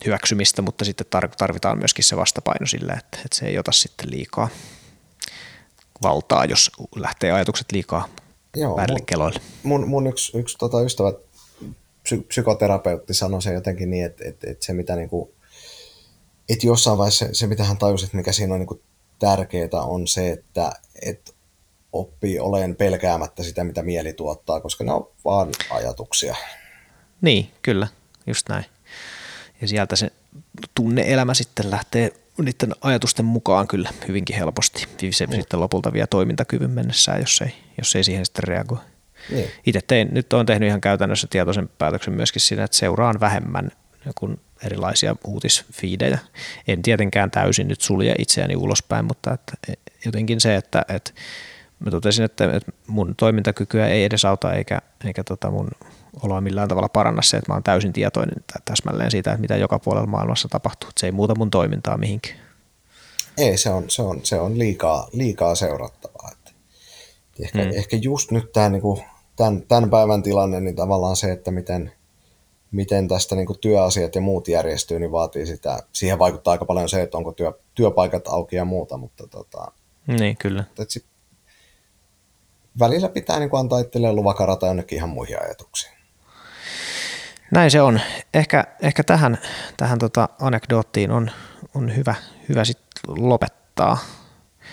hyväksymistä, mutta sitten tarvitaan myöskin se vastapaino sille, että, että se ei ota sitten liikaa valtaa, jos lähtee ajatukset liikaa Joo, väärille mun, keloille. Mun, mun yksi, yksi tota ystävä, psy, psykoterapeutti sanoi se jotenkin niin, että, että, että se mitä niin kuin, että jossain vaiheessa se, se mitä hän tajusi, että mikä siinä on niin kuin tärkeää on se, että, että oppii olen pelkäämättä sitä, mitä mieli tuottaa, koska ne on vaan ajatuksia. Niin, kyllä, just näin. Ja sieltä se tunneelämä sitten lähtee niiden ajatusten mukaan kyllä hyvinkin helposti. Se mm. sitten lopulta vie toimintakyvyn mennessään, jos ei, jos ei siihen sitten reagoi. Niin. Itse tein, nyt olen tehnyt ihan käytännössä tietoisen päätöksen myöskin siinä, että seuraan vähemmän kuin erilaisia uutisfiidejä. En tietenkään täysin nyt sulje itseäni ulospäin, mutta että jotenkin se, että, että mä totesin, että, että mun toimintakykyä ei edes auta eikä, eikä tota mun oloa millään tavalla paranna se, että mä oon täysin tietoinen täsmälleen siitä, että mitä joka puolella maailmassa tapahtuu. Se ei muuta mun toimintaa mihinkään. Ei, se on, se on, se on liikaa, liikaa seurattavaa. Että ehkä, hmm. ehkä just nyt tämä, niin kuin, tämän, tämän päivän tilanne, niin tavallaan se, että miten, miten tästä niin työasiat ja muut järjestyy, niin vaatii sitä. Siihen vaikuttaa aika paljon se, että onko työ, työpaikat auki ja muuta, mutta tota, niin, kyllä. Että sit, välillä pitää niin antaa itselleen luvakarata jonnekin ihan muihin ajatuksiin. Näin se on. Ehkä, ehkä tähän, tähän tota anekdoottiin on, on hyvä, hyvä sit lopettaa.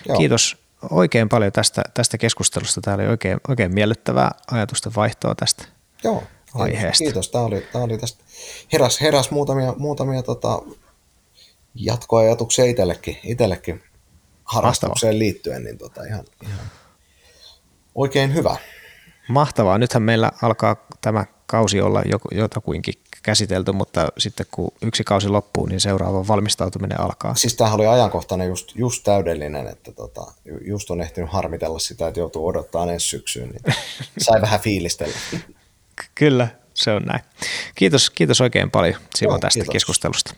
Joo. Kiitos oikein paljon tästä, tästä keskustelusta. Tämä oli oikein, oikein miellyttävää ajatusten vaihtoa tästä Joo, aiheesta. Kiitos. Tämä oli, tämä oli tästä. Heräs, heräs muutamia, muutamia tota, jatkoajatuksia itsellekin, itsellekin harrastukseen liittyen, niin tota, ihan, ihan oikein hyvä. Mahtavaa. Nythän meillä alkaa tämä kausi olla jotakuinkin käsitelty, mutta sitten kun yksi kausi loppuu, niin seuraava valmistautuminen alkaa. Siis tämähän oli ajankohtainen just, just täydellinen, että tota, just on ehtinyt harmitella sitä, että joutuu odottaa ensi syksyyn, niin sai vähän fiilistellä. Kyllä, se on näin. Kiitos, kiitos oikein paljon Simo tästä kiitos. keskustelusta.